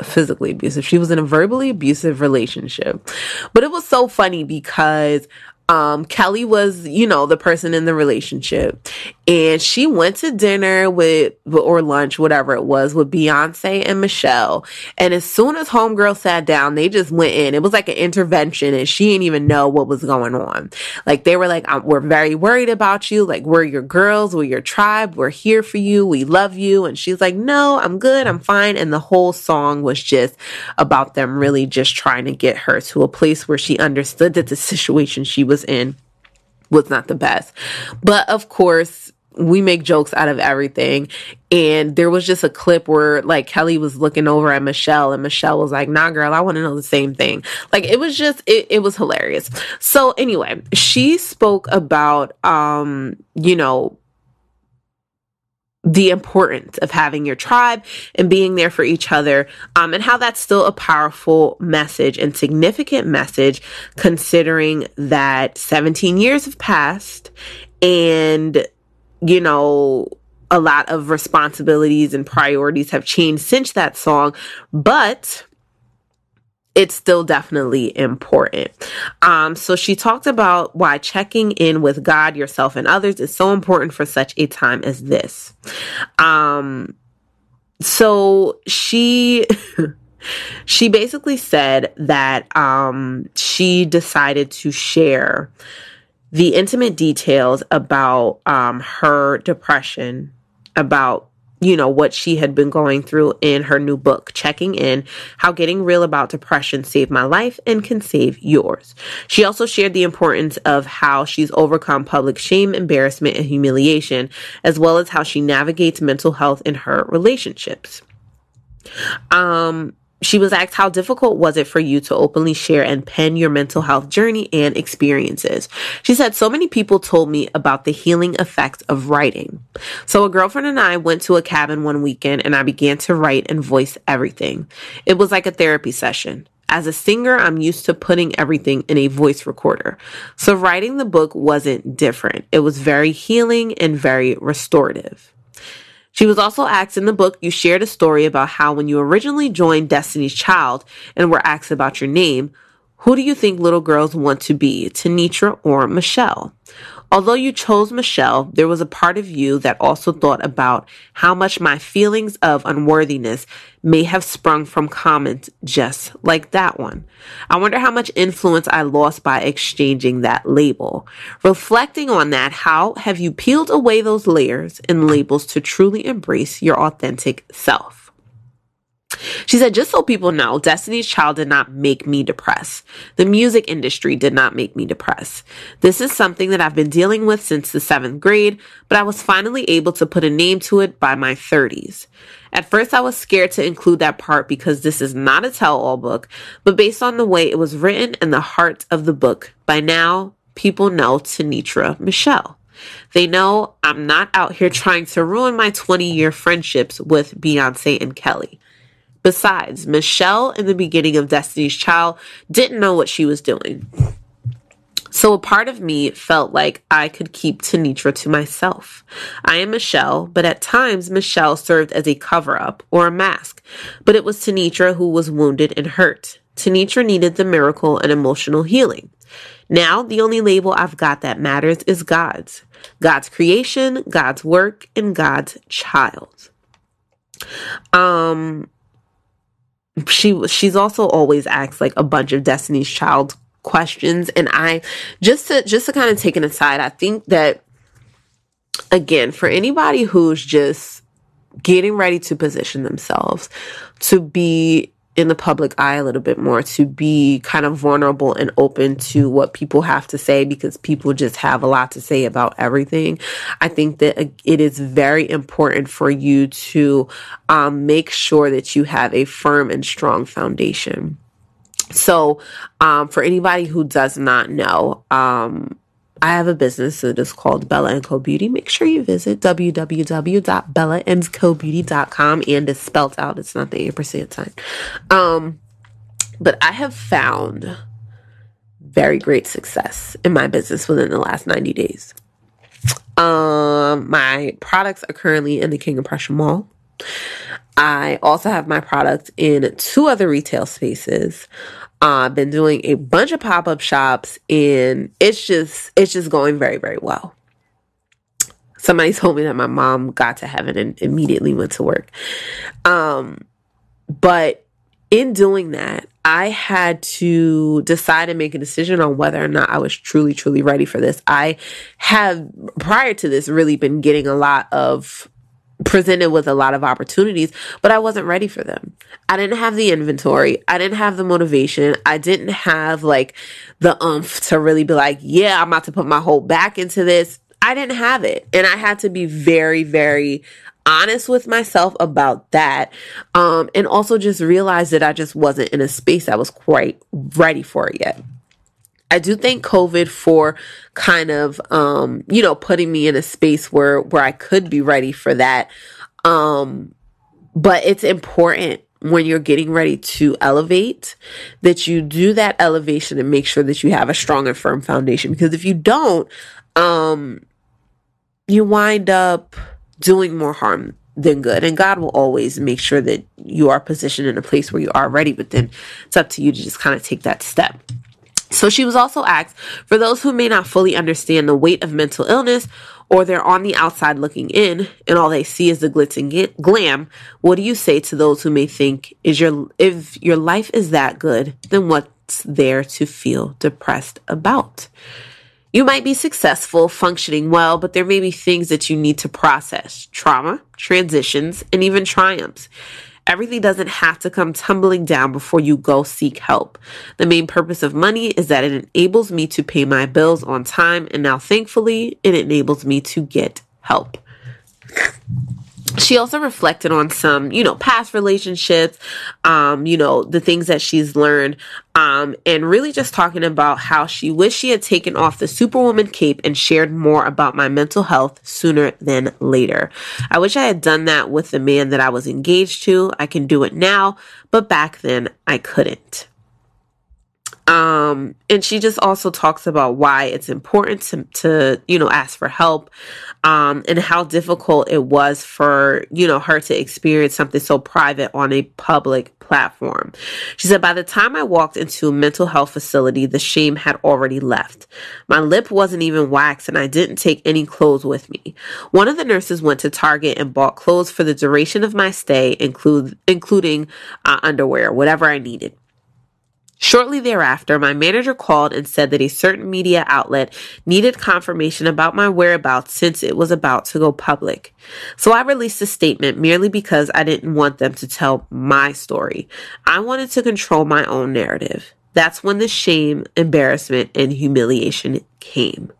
physically abusive. She was in a verbally abusive relationship. But it was so funny because um, Kelly was, you know, the person in the relationship. And she went to dinner with, or lunch, whatever it was, with Beyonce and Michelle. And as soon as Homegirl sat down, they just went in. It was like an intervention and she didn't even know what was going on. Like they were like, we're very worried about you. Like we're your girls, we're your tribe. We're here for you. We love you. And she's like, no, I'm good. I'm fine. And the whole song was just about them really just trying to get her to a place where she understood that the situation she was in was not the best. But of course, we make jokes out of everything. And there was just a clip where like Kelly was looking over at Michelle and Michelle was like, nah, girl, I want to know the same thing. Like it was just, it, it was hilarious. So anyway, she spoke about, um, you know, the importance of having your tribe and being there for each other um, and how that's still a powerful message and significant message considering that 17 years have passed and you know a lot of responsibilities and priorities have changed since that song but it's still definitely important. Um, so she talked about why checking in with God, yourself, and others is so important for such a time as this. Um, so she. she basically said that um, she decided to share the intimate details about um, her depression, about you know, what she had been going through in her new book, Checking In How Getting Real About Depression Saved My Life and Can Save Yours. She also shared the importance of how she's overcome public shame, embarrassment, and humiliation, as well as how she navigates mental health in her relationships. Um, she was asked, How difficult was it for you to openly share and pen your mental health journey and experiences? She said, So many people told me about the healing effects of writing. So, a girlfriend and I went to a cabin one weekend and I began to write and voice everything. It was like a therapy session. As a singer, I'm used to putting everything in a voice recorder. So, writing the book wasn't different. It was very healing and very restorative. She was also asked in the book, you shared a story about how when you originally joined Destiny's Child and were asked about your name, who do you think little girls want to be, Tenitra or Michelle? Although you chose Michelle, there was a part of you that also thought about how much my feelings of unworthiness may have sprung from comments just like that one. I wonder how much influence I lost by exchanging that label. Reflecting on that, how have you peeled away those layers and labels to truly embrace your authentic self? She said, just so people know, Destiny's Child did not make me depressed. The music industry did not make me depressed. This is something that I've been dealing with since the seventh grade, but I was finally able to put a name to it by my 30s. At first, I was scared to include that part because this is not a tell all book, but based on the way it was written and the heart of the book, by now, people know Tenitra Michelle. They know I'm not out here trying to ruin my 20 year friendships with Beyonce and Kelly. Besides, Michelle in the beginning of Destiny's Child didn't know what she was doing. So a part of me felt like I could keep Tenitra to myself. I am Michelle, but at times Michelle served as a cover up or a mask. But it was Tenitra who was wounded and hurt. Tenitra needed the miracle and emotional healing. Now, the only label I've got that matters is God's. God's creation, God's work, and God's child. Um, she she's also always asked like a bunch of Destiny's Child questions. And I just to just to kind of take an aside, I think that again, for anybody who's just getting ready to position themselves to be in the public eye a little bit more to be kind of vulnerable and open to what people have to say because people just have a lot to say about everything. I think that it is very important for you to um, make sure that you have a firm and strong foundation. So, um, for anybody who does not know, um, I have a business that is called Bella and Co Beauty. Make sure you visit www.bellaandcobeauty.com and it's spelled out. It's not the ampersand sign. Um, But I have found very great success in my business within the last 90 days. Um, my products are currently in the King of Prussia Mall. I also have my product in two other retail spaces. Uh, I've been doing a bunch of pop up shops, and it's just it's just going very very well. Somebody told me that my mom got to heaven and immediately went to work. Um, but in doing that, I had to decide and make a decision on whether or not I was truly, truly ready for this. I have, prior to this, really been getting a lot of presented with a lot of opportunities, but I wasn't ready for them. I didn't have the inventory. I didn't have the motivation. I didn't have like the umph to really be like, yeah, I'm about to put my whole back into this. I didn't have it. And I had to be very, very honest with myself about that. Um, and also just realize that I just wasn't in a space I was quite ready for it yet. I do thank COVID for kind of, um, you know, putting me in a space where, where I could be ready for that. Um, but it's important when you're getting ready to elevate that you do that elevation and make sure that you have a strong and firm foundation. Because if you don't, um, you wind up doing more harm than good. And God will always make sure that you are positioned in a place where you are ready, but then it's up to you to just kind of take that step. So she was also asked for those who may not fully understand the weight of mental illness or they're on the outside looking in and all they see is the glitz and glam, what do you say to those who may think is your if your life is that good, then what's there to feel depressed about? You might be successful, functioning well, but there may be things that you need to process trauma, transitions, and even triumphs. Everything doesn't have to come tumbling down before you go seek help. The main purpose of money is that it enables me to pay my bills on time, and now thankfully, it enables me to get help she also reflected on some, you know, past relationships, um, you know, the things that she's learned, um, and really just talking about how she wished she had taken off the superwoman cape and shared more about my mental health sooner than later. I wish I had done that with the man that I was engaged to. I can do it now, but back then I couldn't. Um, and she just also talks about why it's important to, to you know, ask for help um, and how difficult it was for, you know, her to experience something so private on a public platform. She said, by the time I walked into a mental health facility, the shame had already left. My lip wasn't even waxed and I didn't take any clothes with me. One of the nurses went to Target and bought clothes for the duration of my stay, include, including uh, underwear, whatever I needed. Shortly thereafter, my manager called and said that a certain media outlet needed confirmation about my whereabouts since it was about to go public. So I released a statement merely because I didn't want them to tell my story. I wanted to control my own narrative. That's when the shame, embarrassment, and humiliation came.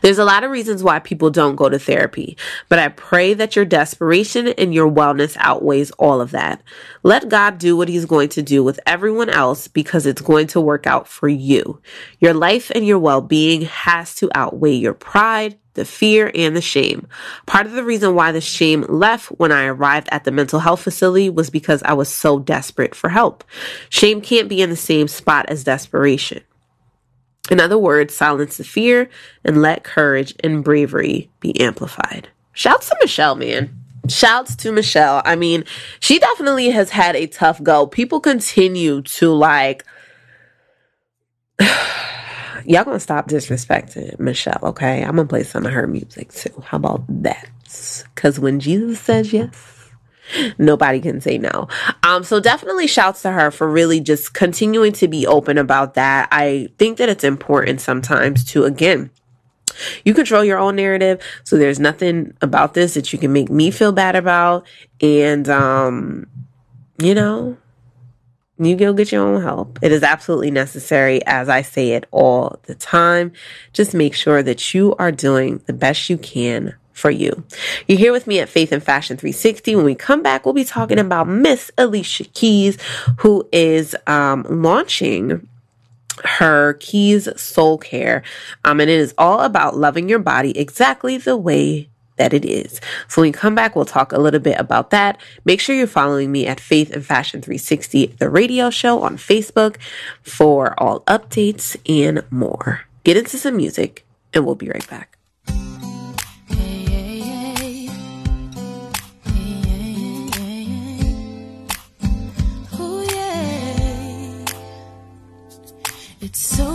There's a lot of reasons why people don't go to therapy, but I pray that your desperation and your wellness outweighs all of that. Let God do what He's going to do with everyone else because it's going to work out for you. Your life and your well being has to outweigh your pride, the fear, and the shame. Part of the reason why the shame left when I arrived at the mental health facility was because I was so desperate for help. Shame can't be in the same spot as desperation. In other words, silence the fear and let courage and bravery be amplified. Shouts to Michelle, man. Shouts to Michelle. I mean, she definitely has had a tough go. People continue to like y'all gonna stop disrespecting Michelle, okay? I'm gonna play some of her music too. How about that? Because when Jesus says yes, nobody can say no. Um, so definitely shouts to her for really just continuing to be open about that. I think that it's important sometimes to again you control your own narrative so there's nothing about this that you can make me feel bad about and um you know you go get your own help. It is absolutely necessary, as I say it all the time. Just make sure that you are doing the best you can for you. You're here with me at Faith and Fashion 360. When we come back, we'll be talking about Miss Alicia Keys, who is um, launching her Keys Soul Care. Um, and it is all about loving your body exactly the way that it is. So when we come back, we'll talk a little bit about that. Make sure you're following me at Faith and Fashion 360, the radio show on Facebook for all updates and more. Get into some music and we'll be right back. It's so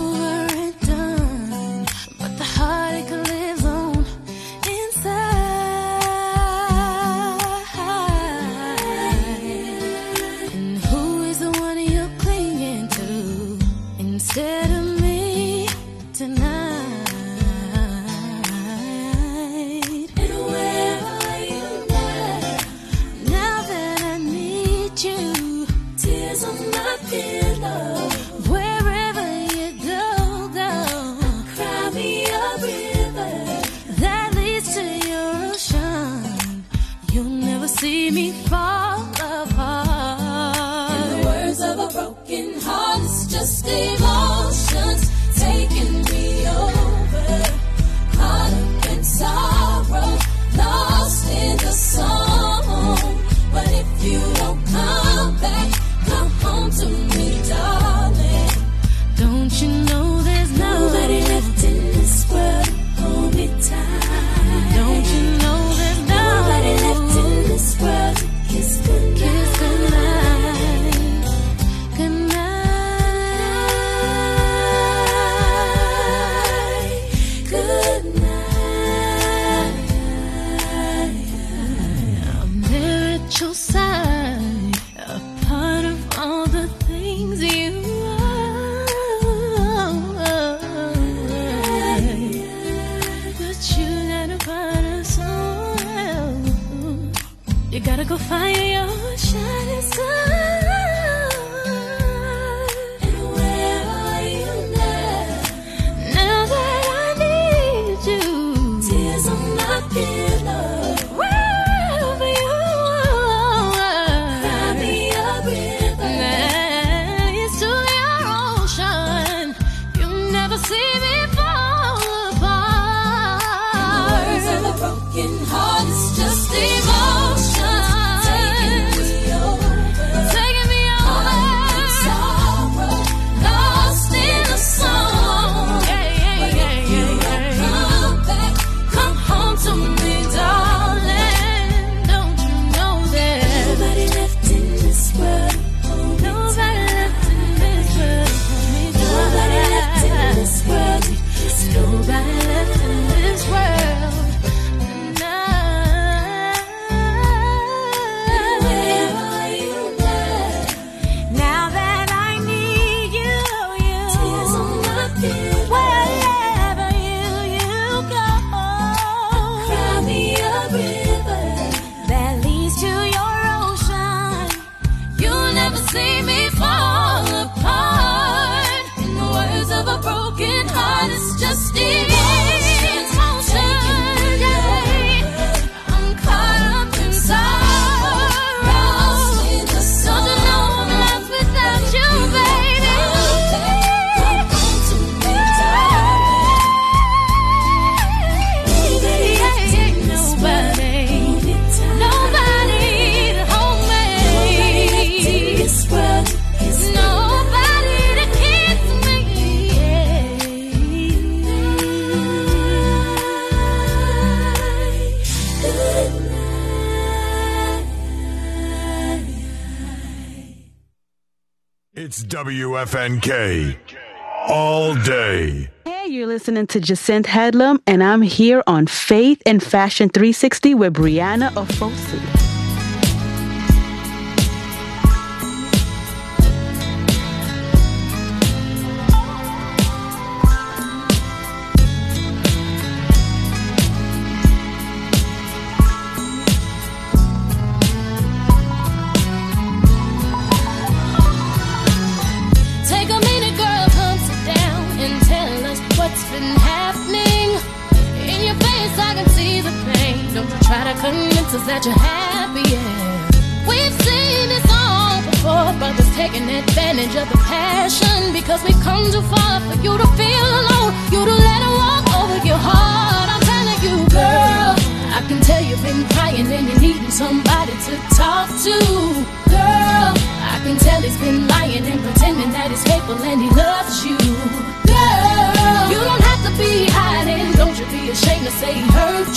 All day. Hey, you're listening to Jacinth Headlam, and I'm here on Faith and Fashion 360 with Brianna Ofosu.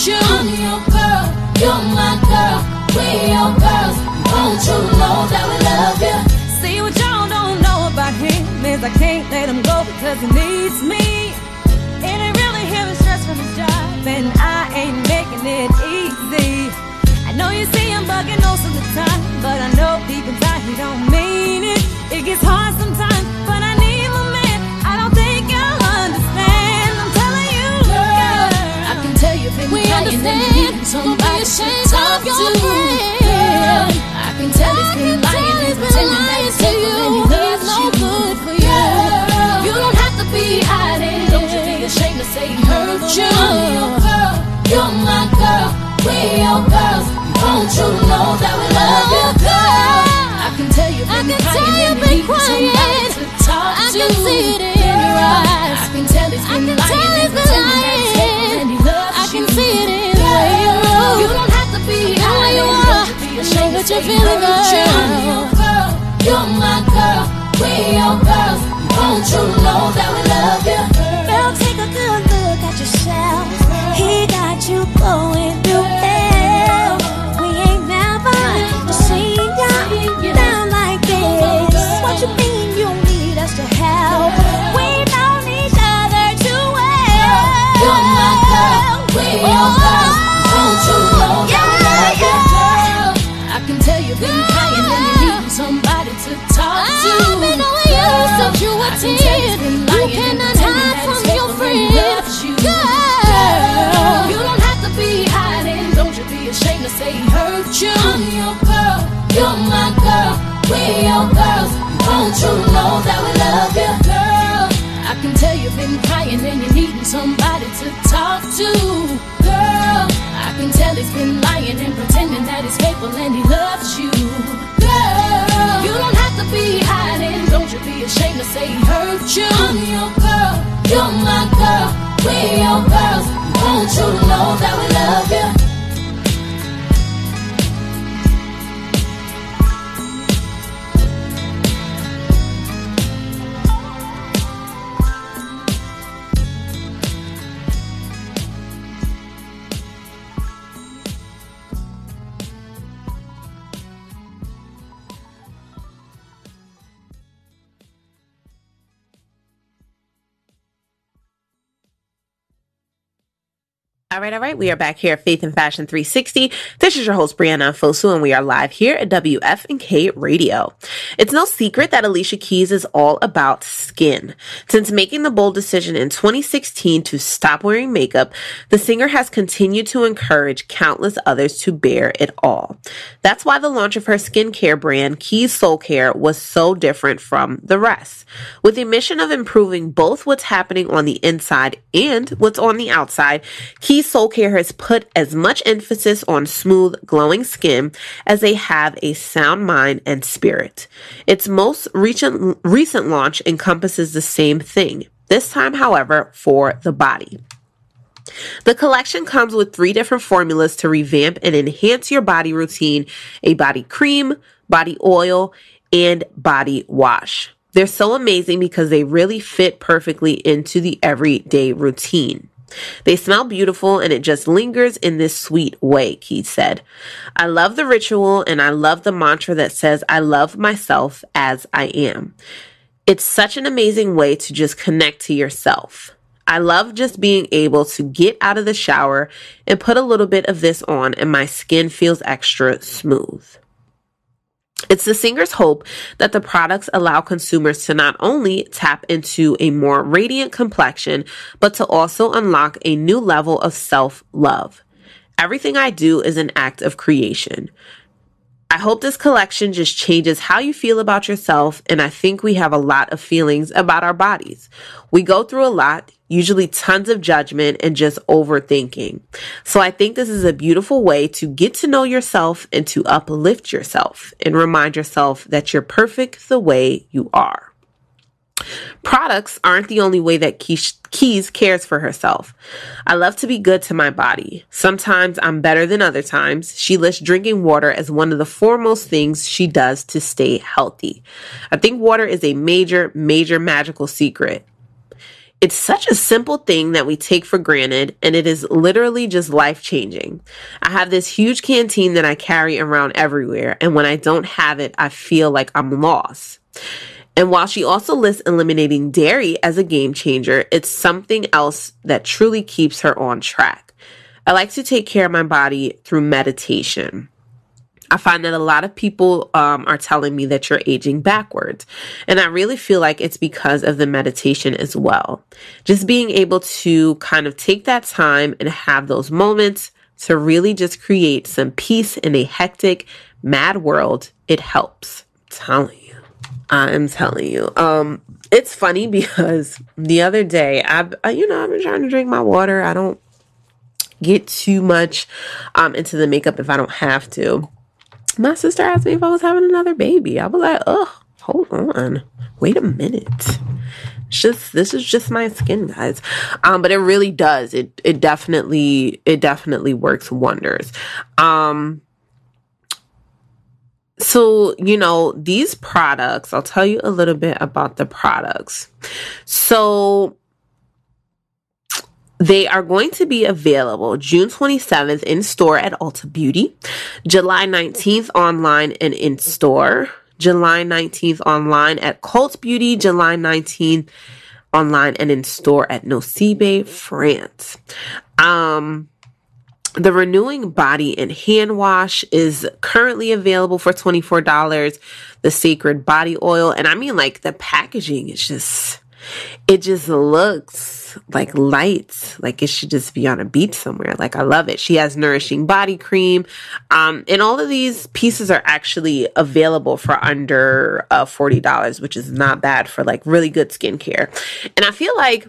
You. Won't you know that we love you, girl? I can tell you've I been can crying you've been crying. to talk I to. can see it in your eyes. I can tell he's I been can lying tell he's been pretending that he's faithful lying. and he loves I can see it in the way you move. You don't have to be where you are. Don't you be ashamed Know to what you're feeling, hurt you. girl. I'm your girl, you're my girl. We your girls. Won't you know that we love you? Girl, take a good look at yourself. He got you going through What you mean you need us to help? We known each other too well. Oh, oh, oh, you're my girl, we your girls. Won't you know that we love girl? I can tell you've been crying and you need somebody to talk to. I've been knowing you since you were I can tell he's 10. been You cannot hide from your faithful friend. you. Girl. you don't have to be hiding. Don't you be ashamed to say hurt you. I'm your girl, you're my girl. We your girls. Won't you know that we love you, girl? I can tell you've been crying and you're needing somebody to talk to, girl. I can tell he's been lying and pretending that he's faithful and he loves you, girl. You don't have to be hiding. Don't you be ashamed to say he hurt you. I'm your girl, you're my girl. we're your girls. Won't you know that we love you? All right, all right. We are back here at Faith and Fashion 360. This is your host, Brianna Fosu, and we are live here at WFNK Radio. It's no secret that Alicia Keys is all about skin. Since making the bold decision in 2016 to stop wearing makeup, the singer has continued to encourage countless others to bear it all. That's why the launch of her skincare brand, Keys Soul Care, was so different from the rest. With the mission of improving both what's happening on the inside and what's on the outside, Keys Soul Care has put as much emphasis on smooth, glowing skin as they have a sound mind and spirit. Its most recent, recent launch encompasses the same thing. This time, however, for the body. The collection comes with three different formulas to revamp and enhance your body routine a body cream, body oil, and body wash. They're so amazing because they really fit perfectly into the everyday routine. They smell beautiful and it just lingers in this sweet way, Keys said. I love the ritual and I love the mantra that says, I love myself as I am. It's such an amazing way to just connect to yourself. I love just being able to get out of the shower and put a little bit of this on, and my skin feels extra smooth. It's the singer's hope that the products allow consumers to not only tap into a more radiant complexion, but to also unlock a new level of self love. Everything I do is an act of creation. I hope this collection just changes how you feel about yourself, and I think we have a lot of feelings about our bodies. We go through a lot, usually tons of judgment and just overthinking. So I think this is a beautiful way to get to know yourself and to uplift yourself and remind yourself that you're perfect the way you are. Products aren't the only way that Keys cares for herself. I love to be good to my body. Sometimes I'm better than other times. She lists drinking water as one of the foremost things she does to stay healthy. I think water is a major, major magical secret. It's such a simple thing that we take for granted, and it is literally just life changing. I have this huge canteen that I carry around everywhere, and when I don't have it, I feel like I'm lost. And while she also lists eliminating dairy as a game changer, it's something else that truly keeps her on track. I like to take care of my body through meditation. I find that a lot of people um, are telling me that you're aging backwards. And I really feel like it's because of the meditation as well. Just being able to kind of take that time and have those moments to really just create some peace in a hectic, mad world, it helps. I'm telling you. I'm telling you. Um, it's funny because the other day, I've, I, you know, I've been trying to drink my water. I don't get too much um, into the makeup if I don't have to my sister asked me if I was having another baby. I was like, oh, hold on. Wait a minute. It's just this is just my skin, guys. Um, but it really does. It it definitely it definitely works wonders. Um so, you know, these products, I'll tell you a little bit about the products. So, they are going to be available June 27th in store at Ulta Beauty, July 19th online and in store, July 19th online at Cult Beauty, July 19th online and in store at Nocibe, France. Um, the renewing body and hand wash is currently available for $24. The sacred body oil, and I mean like the packaging is just it just looks like lights. Like it should just be on a beach somewhere. Like i love it. She has nourishing body cream. Um, and all of these pieces are actually available for under uh, $40 which is not bad for like really good skincare. And i feel like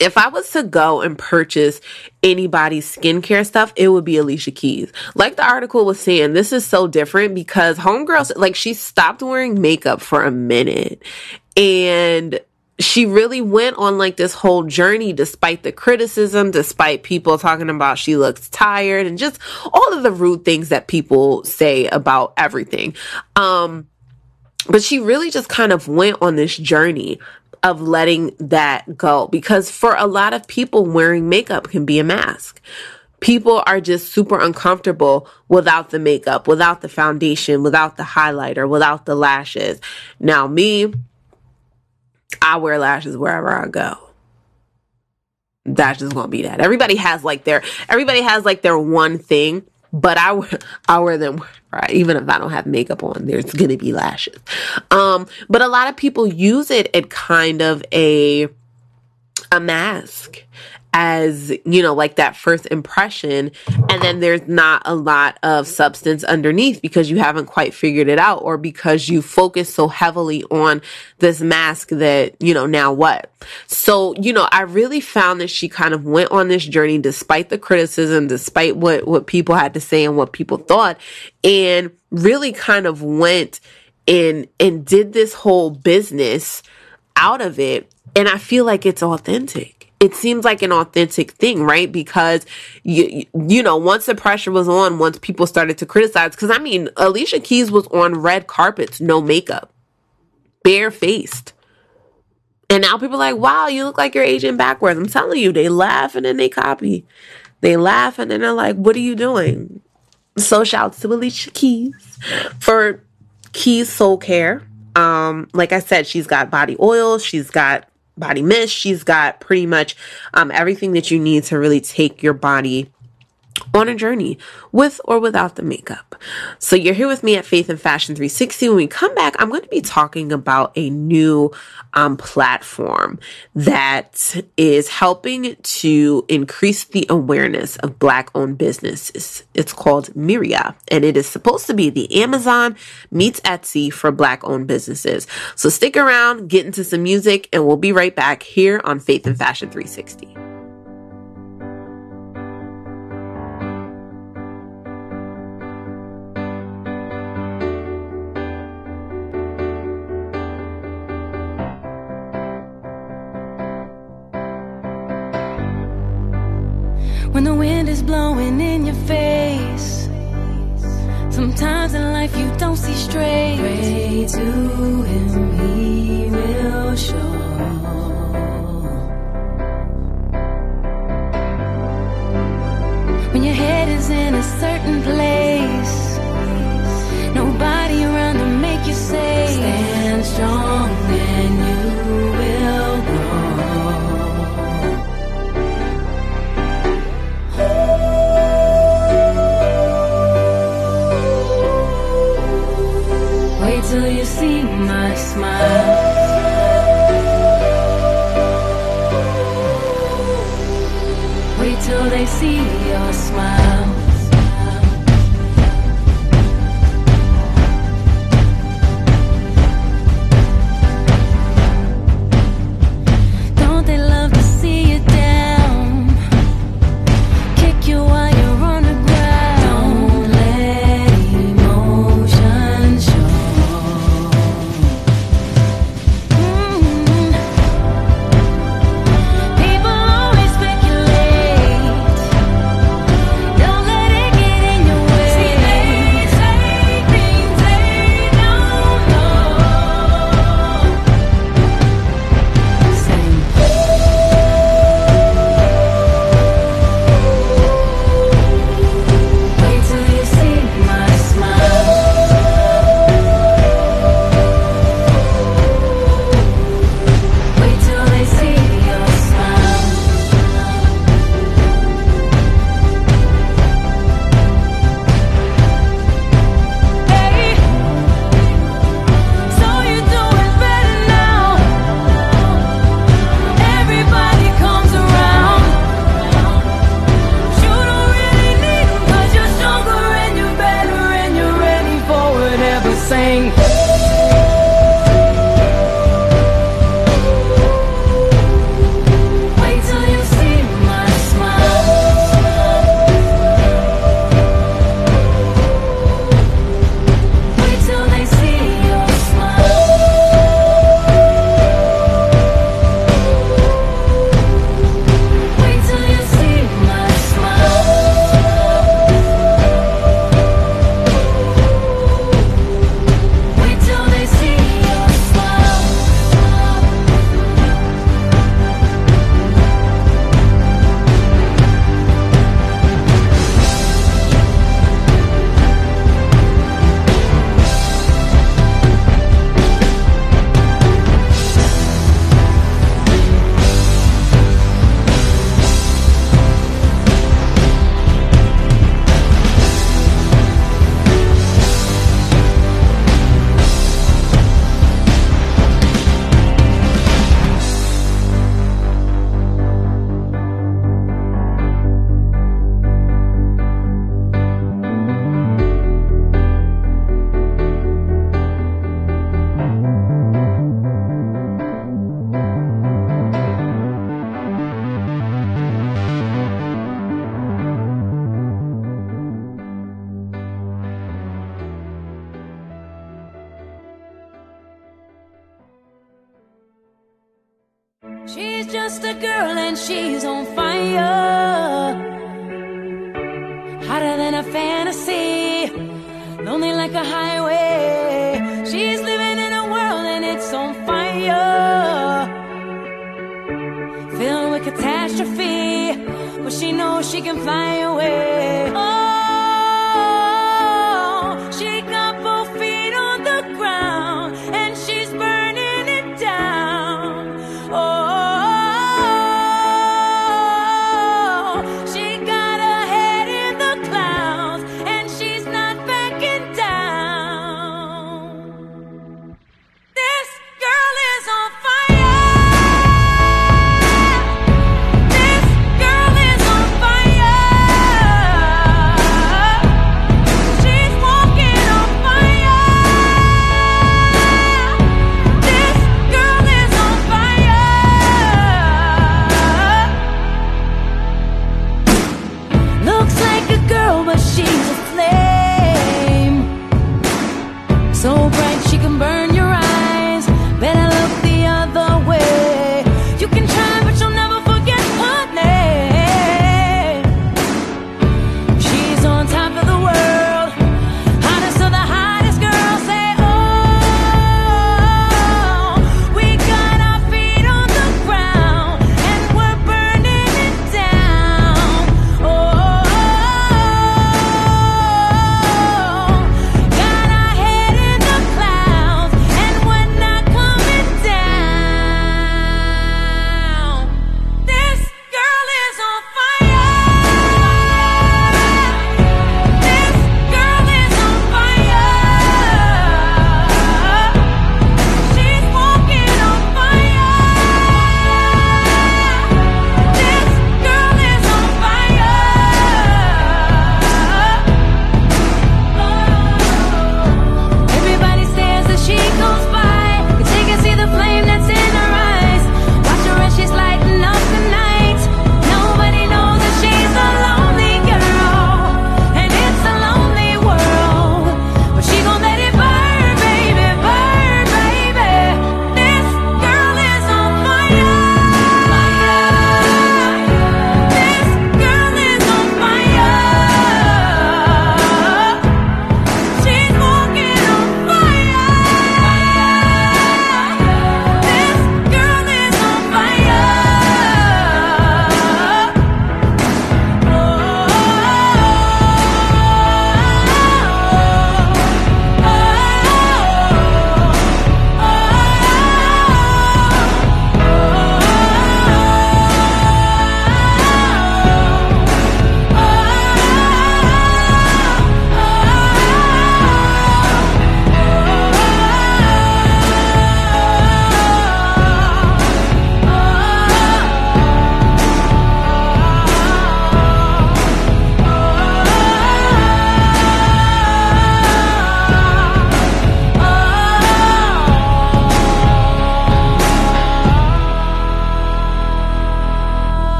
if I was to go and purchase anybody's skincare stuff, it would be Alicia Keys. Like the article was saying, this is so different because Homegirl, like she stopped wearing makeup for a minute and she really went on like this whole journey despite the criticism, despite people talking about she looks tired and just all of the rude things that people say about everything. Um, but she really just kind of went on this journey of letting that go because for a lot of people, wearing makeup can be a mask. People are just super uncomfortable without the makeup, without the foundation, without the highlighter, without the lashes. Now, me, I wear lashes wherever I go. That's just gonna be that. Everybody has like their everybody has like their one thing, but I I wear them right. Even if I don't have makeup on, there's gonna be lashes. Um, but a lot of people use it at kind of a a mask as you know like that first impression. And then there's not a lot of substance underneath because you haven't quite figured it out or because you focus so heavily on this mask that you know now what? So you know i really found that she kind of went on this journey despite the criticism despite what what people had to say and what people thought and really kind of went and and did this whole business out of it. And i feel like it's authentic it seems like an authentic thing, right? Because you you know, once the pressure was on, once people started to criticize, because I mean, Alicia Keys was on red carpets, no makeup, barefaced. And now people are like, wow, you look like you're aging backwards. I'm telling you, they laugh and then they copy. They laugh and then they're like, what are you doing? So shouts to Alicia Keys for Keys Soul Care. Um, like I said, she's got body oils, she's got body mist. She's got pretty much um, everything that you need to really take your body on a journey with or without the makeup. So you're here with me at Faith and Fashion 360. When we come back, I'm going to be talking about a new um, platform that is helping to increase the awareness of black owned businesses. It's called Miiriya, and it is supposed to be the Amazon meets Etsy for black owned businesses. So stick around, get into some music, and we'll be right back here on Faith and Fashion 360. when the wind is blowing in your face. Sometimes in life you don't see straight. Pray to him, he will show. When your head is in a certain place, nobody around to make you say, Stand strong.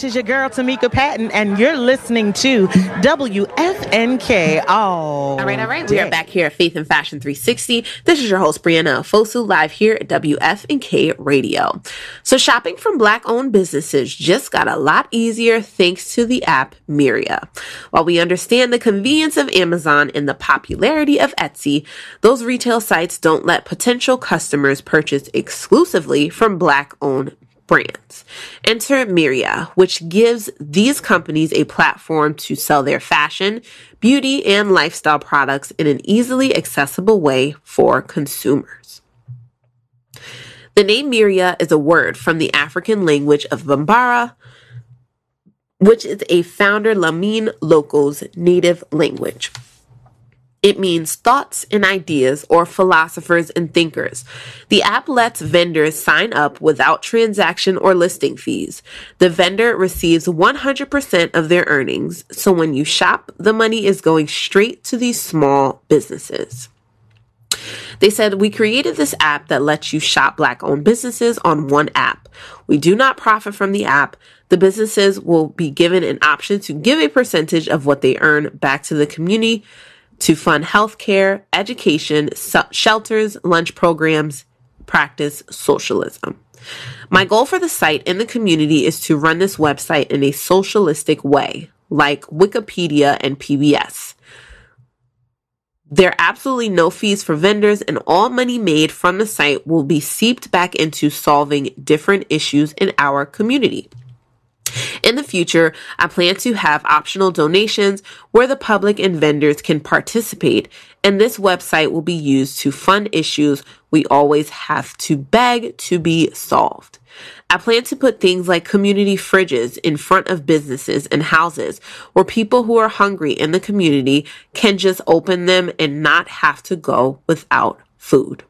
This is your girl Tamika Patton, and you're listening to WFNK. Oh, All right, all right. We are back here at Faith and Fashion 360. This is your host, Brianna Fosu, live here at WFNK Radio. So, shopping from Black owned businesses just got a lot easier thanks to the app Miiriya. While we understand the convenience of Amazon and the popularity of Etsy, those retail sites don't let potential customers purchase exclusively from Black owned brands. Enter Miiriya, which gives these companies a platform to sell their fashion, beauty, and lifestyle products in an easily accessible way for consumers. The name Miiriya is a word from the African language of Bambara, which is a founder Lamine local's native language. It means thoughts and ideas or philosophers and thinkers. The app lets vendors sign up without transaction or listing fees. The vendor receives 100% of their earnings. So when you shop, the money is going straight to these small businesses. They said, We created this app that lets you shop black owned businesses on one app. We do not profit from the app. The businesses will be given an option to give a percentage of what they earn back to the community to fund healthcare, education, shelters, lunch programs, practice socialism. My goal for the site and the community is to run this website in a socialistic way, like Wikipedia and PBS. There are absolutely no fees for vendors, and all money made from the site will be seeped back into solving different issues in our community. In the future, I plan to have optional donations where the public and vendors can participate, and this website will be used to fund issues we always have to beg to be solved. I plan to put things like community fridges in front of businesses and houses where people who are hungry in the community can just open them and not have to go without food.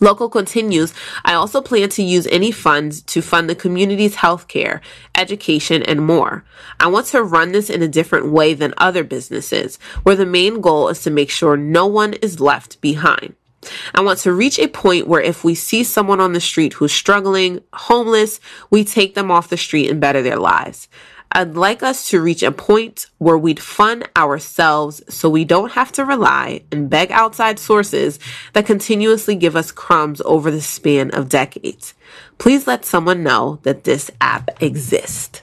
Local continues. I also plan to use any funds to fund the community's healthcare, education, and more. I want to run this in a different way than other businesses, where the main goal is to make sure no one is left behind. I want to reach a point where if we see someone on the street who's struggling, homeless, we take them off the street and better their lives. I'd like us to reach a point where we'd fund ourselves so we don't have to rely and beg outside sources that continuously give us crumbs over the span of decades. Please let someone know that this app exists.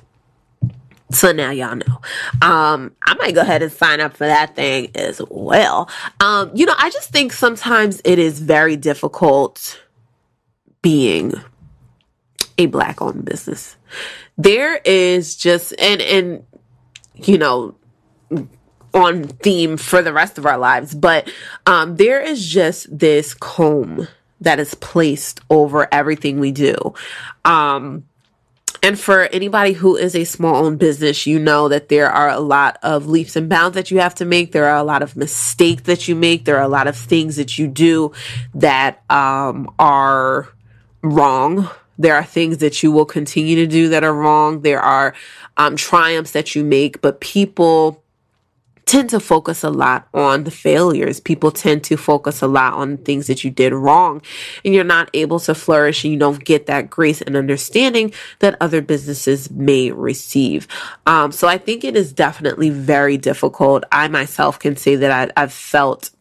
So now y'all know. Um, I might go ahead and sign up for that thing as well. Um, you know, I just think sometimes it is very difficult being a black owned business. There is just and and you know on theme for the rest of our lives, but um there is just this comb that is placed over everything we do. Um and for anybody who is a small owned business, you know that there are a lot of leaps and bounds that you have to make. There are a lot of mistakes that you make. There are a lot of things that you do that um, are wrong. There are things that you will continue to do that are wrong. There are um, triumphs that you make, but people tend to focus a lot on the failures. People tend to focus a lot on things that you did wrong and you're not able to flourish and you don't get that grace and understanding that other businesses may receive. Um, so I think it is definitely very difficult. I myself can say that I, I've felt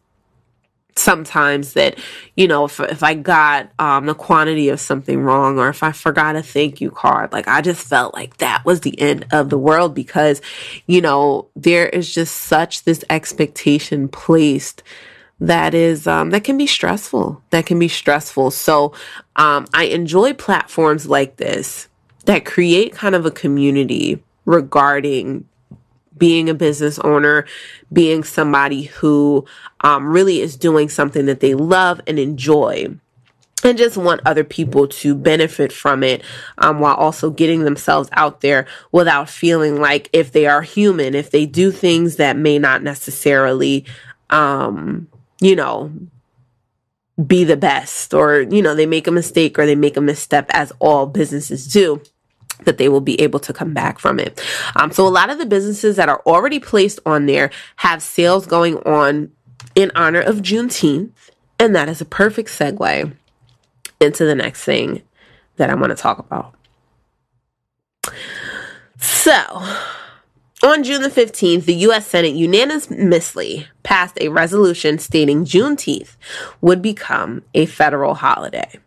sometimes that you know if, if i got um, the quantity of something wrong or if i forgot a thank you card like i just felt like that was the end of the world because you know there is just such this expectation placed that is um, that can be stressful that can be stressful. So um, i enjoy platforms like this that create kind of a community regarding being a business owner, being somebody who um, really is doing something that they love and enjoy. And just want other people to benefit from it um, while also getting themselves out there without feeling like if they are human, if they do things that may not necessarily, um, you know, be the best, or, you know, they make a mistake or they make a misstep, as all businesses do that they will be able to come back from it. Um, so a lot of the businesses that are already placed on there have sales going on in honor of Juneteenth, and that is a perfect segue into the next thing that I want to talk about. So, on June the 15th, the U.S. Senate unanimously passed a resolution stating Juneteenth would become a federal holiday.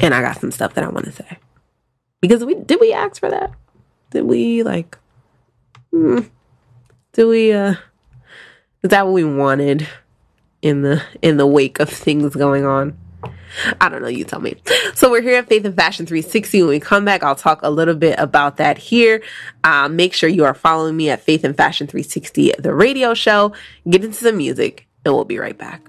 And I got some stuff that I want to say. Because we did we ask for that? Did we like hmm, do we uh is that what we wanted in the in the wake of things going on? I don't know, you tell me. So we're here at Faith and Fashion 360. When we come back, I'll talk a little bit about that here. Uh, make sure you are following me at Faith and Fashion 360, the radio show. Get into some music, and we'll be right back.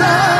sun.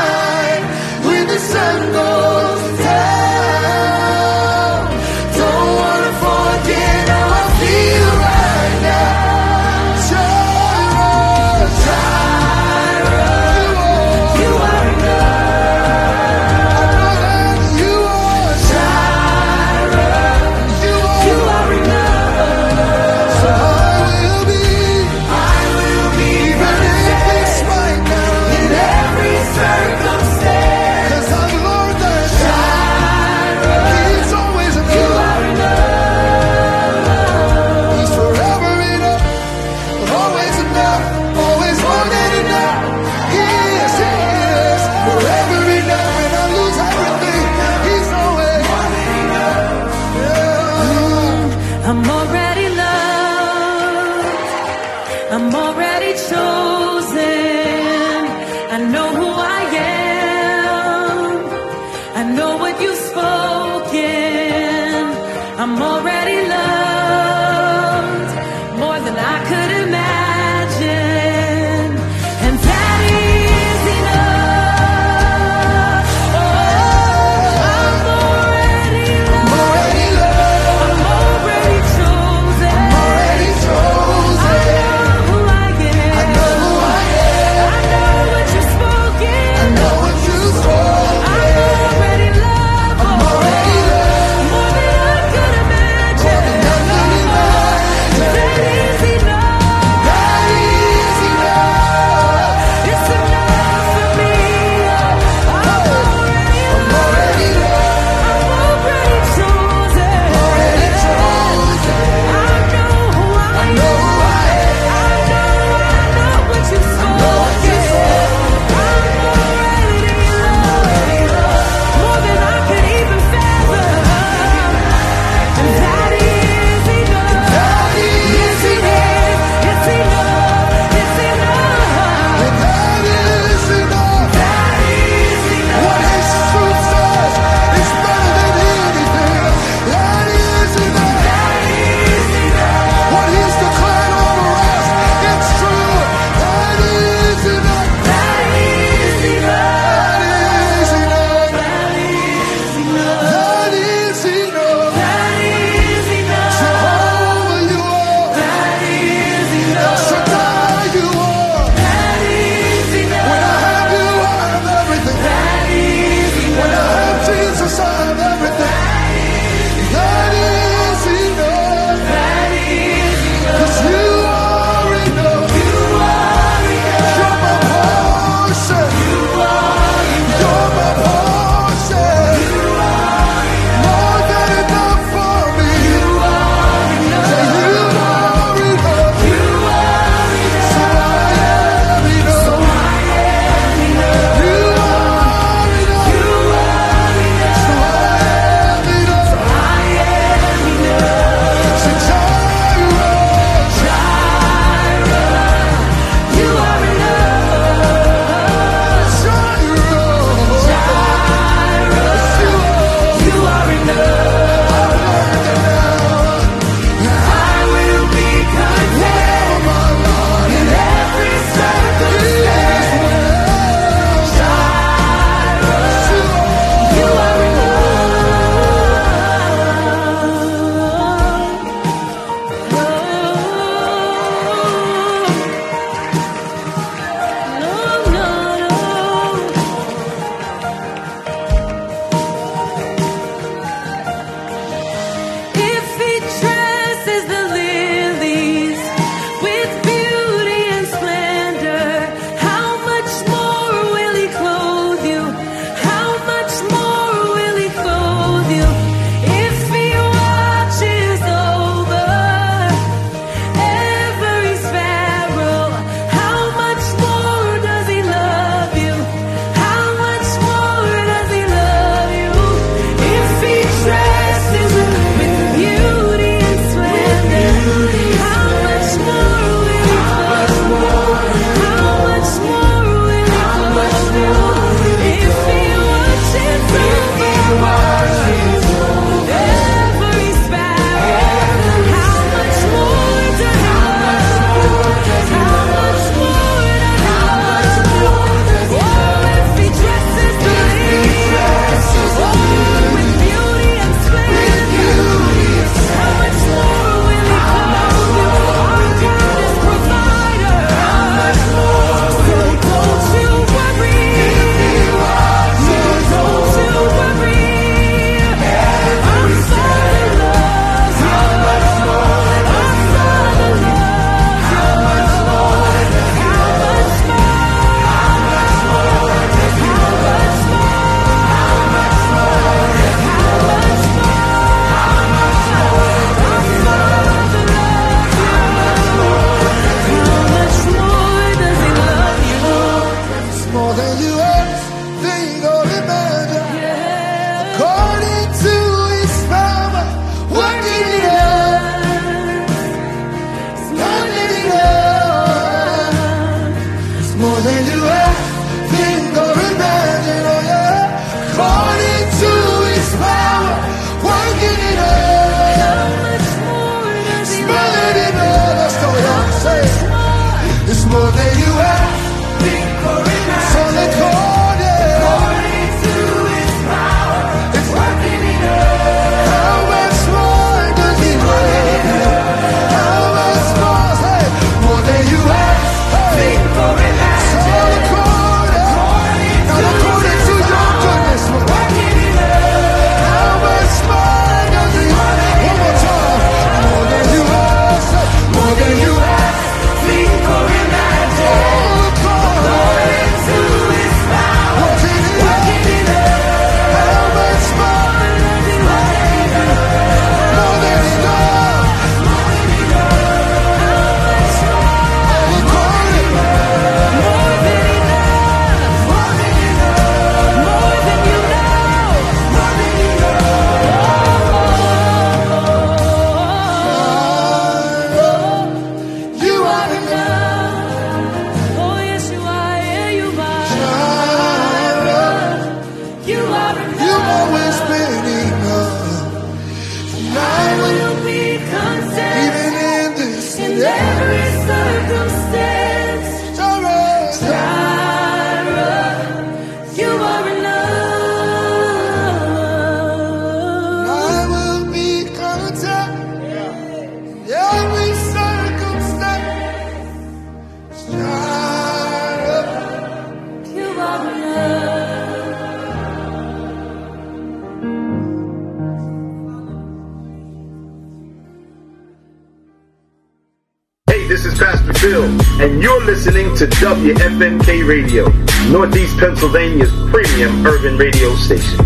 You're listening to WFNK Radio, Northeast Pennsylvania's premium urban radio station.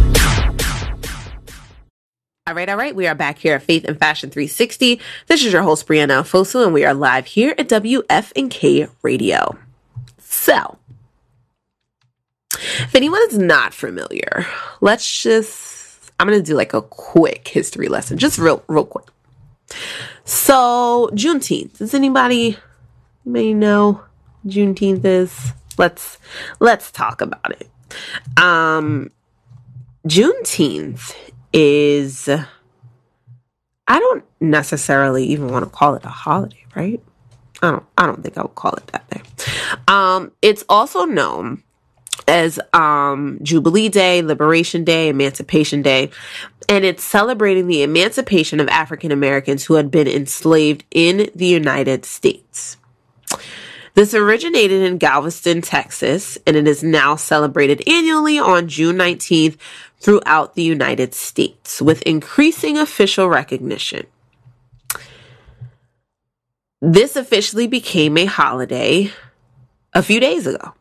All right, all right. We are back here at Faith and Fashion 360. This is your host, Brianna Fosu, and we are live here at WFNK Radio. So, if anyone is not familiar, let's just, I'm going to do like a quick history lesson, just real, real quick. So, Juneteenth. Does anybody may know Juneteenth is? Let's, let's talk about it. Um, Juneteenth is I don't necessarily even want to call it a holiday, right? I don't I don't think I would call it that day. Um it's also known as um Jubilee Day, Liberation Day, Emancipation Day, and it's celebrating the emancipation of African Americans who had been enslaved in the United States. This originated in Galveston, Texas, and it is now celebrated annually on June 19th throughout the United States with increasing official recognition. This officially became a holiday a few days ago,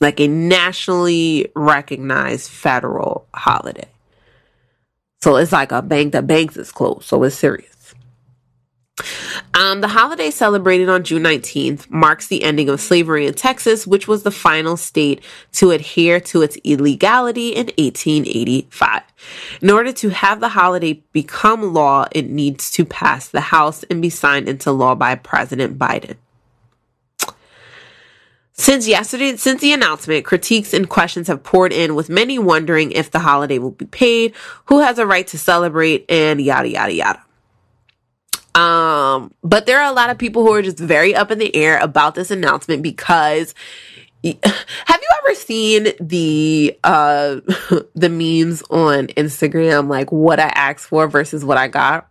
like a nationally recognized federal holiday. So it's like a bank that banks is closed, so it's serious. Um, the holiday celebrated on June 19th marks the ending of slavery in Texas, which was the final state to adhere to its illegality in 1885. In order to have the holiday become law, it needs to pass the House and be signed into law by President Biden. Since yesterday, since the announcement, critiques and questions have poured in, with many wondering if the holiday will be paid, who has a right to celebrate, and yada yada yada. Um, but there are a lot of people who are just very up in the air about this announcement because have you ever seen the uh the memes on Instagram like what I asked for versus what I got?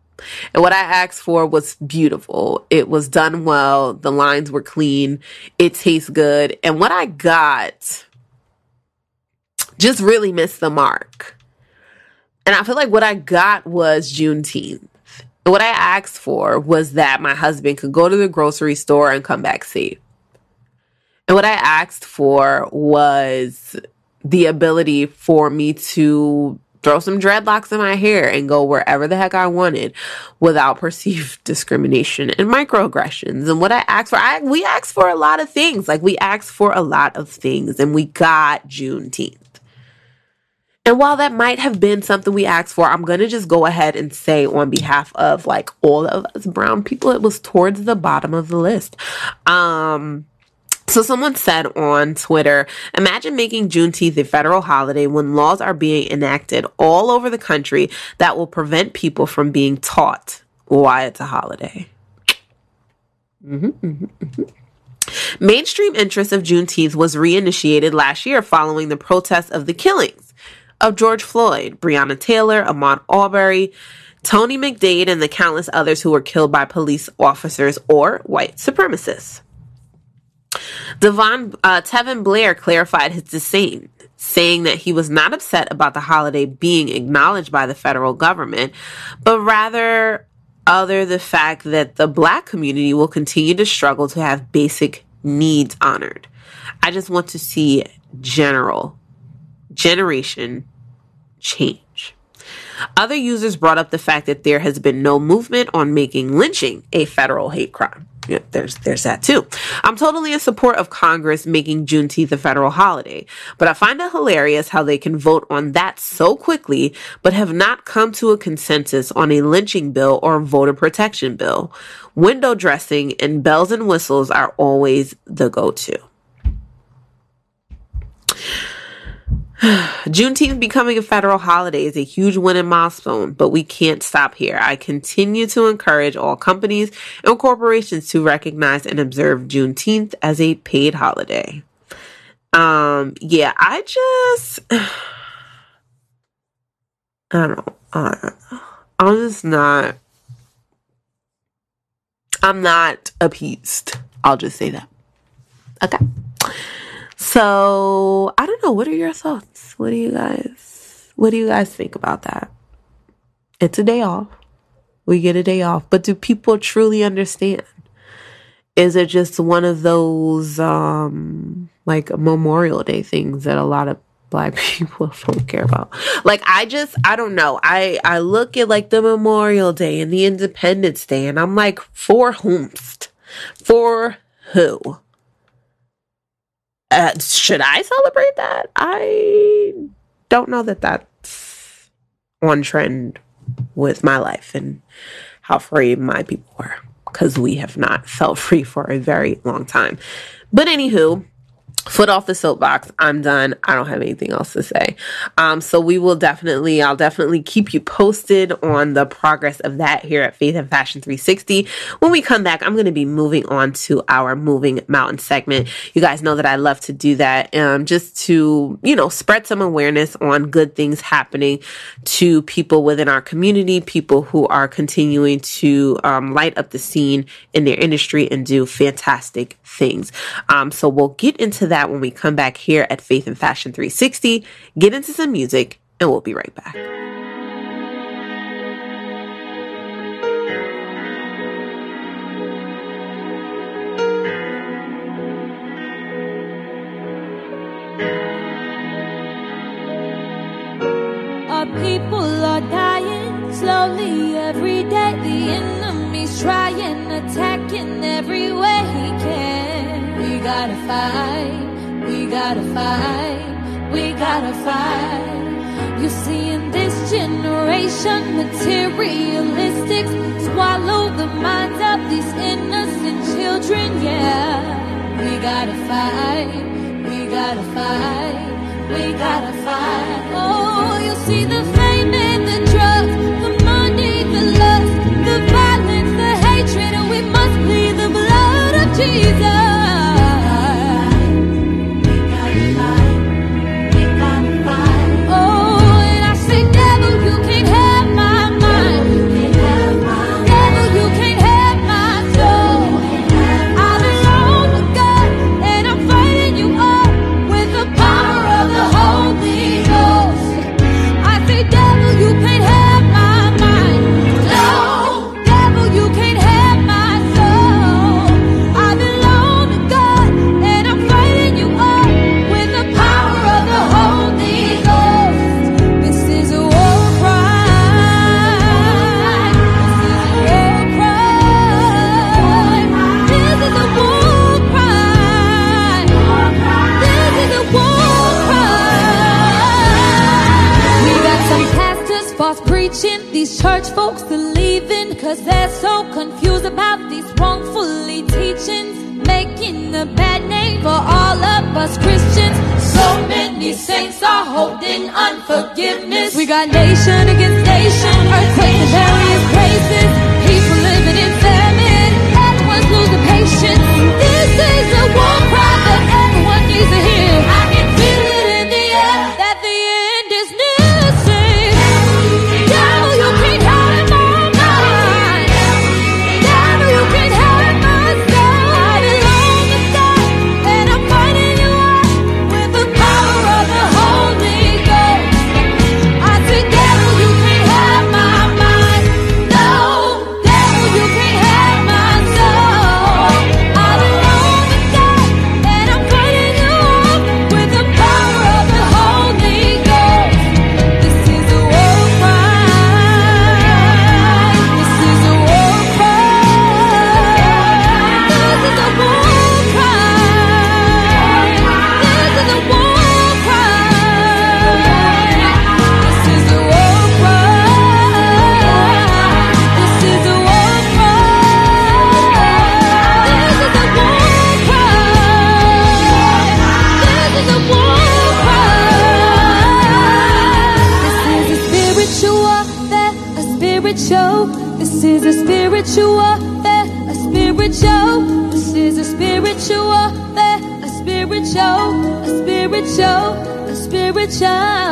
And what I asked for was beautiful. It was done well. The lines were clean. It tastes good. And what I got just really missed the mark. And I feel like what I got was Juneteenth. What I asked for was that my husband could go to the grocery store and come back safe. And what I asked for was the ability for me to throw some dreadlocks in my hair and go wherever the heck I wanted without perceived discrimination and microaggressions. And what I asked for, I, we asked for a lot of things. Like we asked for a lot of things and we got Juneteenth. And while that might have been something we asked for, I'm going to just go ahead and say on behalf of like all of us brown people, it was towards the bottom of the list. Um, so someone said on Twitter, imagine making Juneteenth a federal holiday when laws are being enacted all over the country that will prevent people from being taught why it's a holiday. Mm-hmm, mm-hmm, mm-hmm. Mainstream interest of Juneteenth was reinitiated last year following the protests of the killings of George Floyd, Breonna Taylor, Ahmaud Arbery, Tony McDade, and the countless others who were killed by police officers or white supremacists. Devon uh, Tevin Blair clarified his disdain, saying that he was not upset about the holiday being acknowledged by the federal government, but rather other the fact that the black community will continue to struggle to have basic needs honored. I just want to see general generation change. Other users brought up the fact that there has been no movement on making lynching a federal hate crime. Yeah, there's there's that too. I'm totally in support of Congress making Juneteenth a federal holiday, but I find it hilarious how they can vote on that so quickly, but have not come to a consensus on a lynching bill or voter protection bill. Window dressing and bells and whistles are always the go-to. Juneteenth becoming a federal holiday is a huge win and milestone, but we can't stop here. I continue to encourage all companies and corporations to recognize and observe Juneteenth as a paid holiday. Um, yeah, I just, I don't. I, I'm just not, I'm not appeased. I'll just say that. Okay. So I don't know. What are your thoughts? What do you guys what do you guys think about that? It's a day off. We get a day off. But do people truly understand? is it just one of those um like Memorial Day things that a lot of black people don't care about? Like I just I don't know. I I look at like the Memorial Day and the Independence Day and I'm like for whomst? For who? Uh, should I celebrate that? I don't know that that's on trend with my life and how free my people were because we have not felt free for a very long time. But anywho, foot off the soapbox. I'm done. I don't have anything else to say. Um, so we will definitely, I'll definitely keep you posted on the progress of that here at Faith and Fashion 360. When we come back, I'm going to be moving on to our moving mountain segment. You guys know that I love to do that, um, just to, you know, spread some awareness on good things happening to people within our community, people who are continuing to, um, light up the scene in their industry and do fantastic things. Um, so we'll get into that when we come back here at Faith and Fashion 360, get into some music, and we'll be right back. Our people are dying slowly every day. The enemy's trying, attacking every way he can. We gotta fight, we gotta fight, we gotta fight. You see, in this generation, materialistics swallow the minds of these innocent children. Yeah, we gotta fight, we gotta fight. We gotta fight. Oh, you see the fame and the drugs, the money, the lust, the violence, the hatred, and we must plead the blood of Jesus. Church folks believing, cause they're so confused about these wrongfully teachings, making a bad name for all of us Christians. So many saints are holding unforgiveness. We got nation against nation, earthquakes and various places, people living in famine, everyone's losing patience. This is a war cry that everyone needs to hear. 下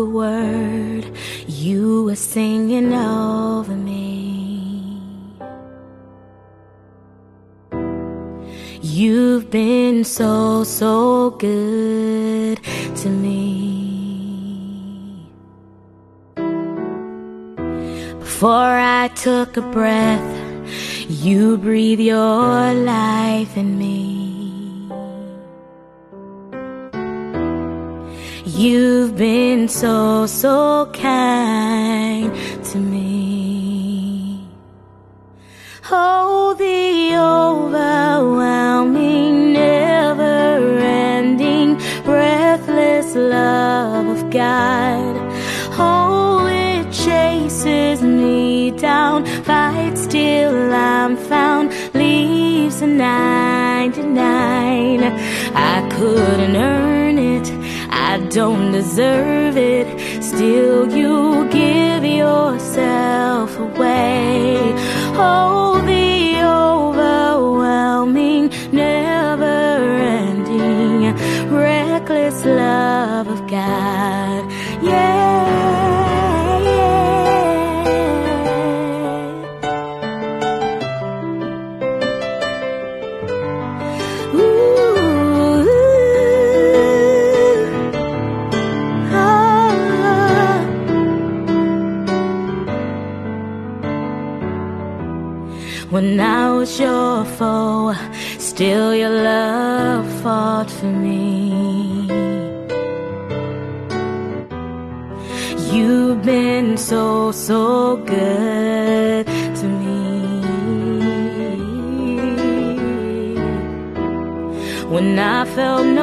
a word, you were singing over me. You've been so, so good to me. Before I took a breath, you breathe your life in me. You've been so, so kind to me. Oh, the overwhelming, never ending, breathless love of God. Oh, it chases me down, fights till I'm found, leaves a 99. I couldn't earn. I don't deserve it. Still, you give yourself away. Oh, the overwhelming, never ending, reckless love of God. Still your love fought for me. You've been so, so good to me. When I felt no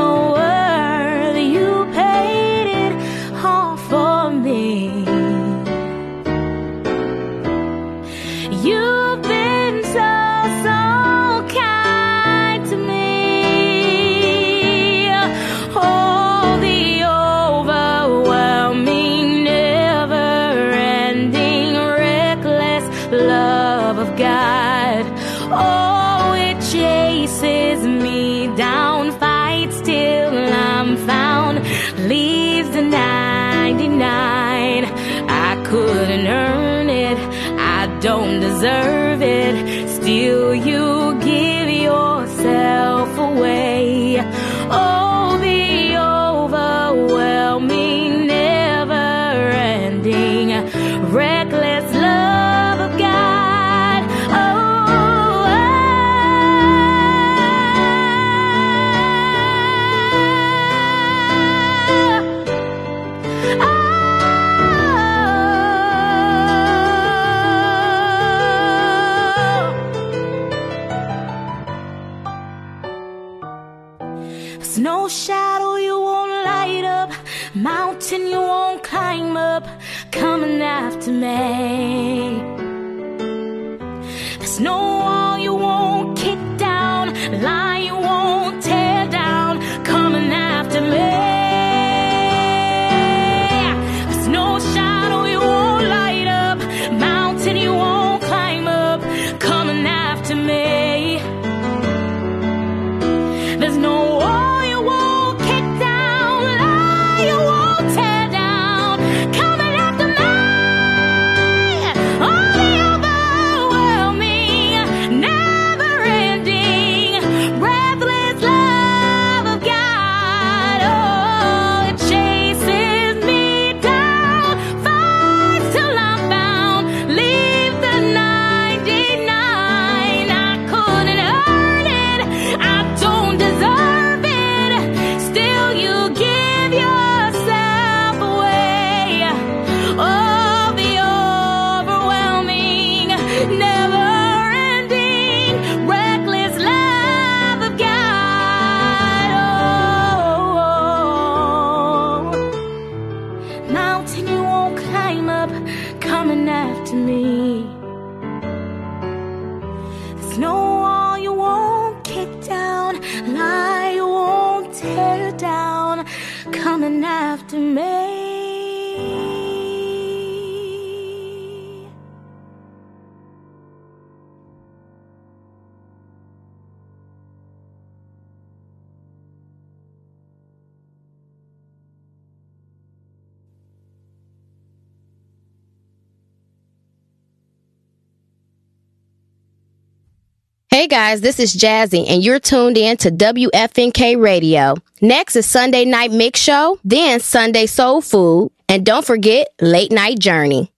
Hey guys, this is Jazzy, and you're tuned in to WFNK Radio. Next is Sunday Night Mix Show, then Sunday Soul Food, and don't forget Late Night Journey.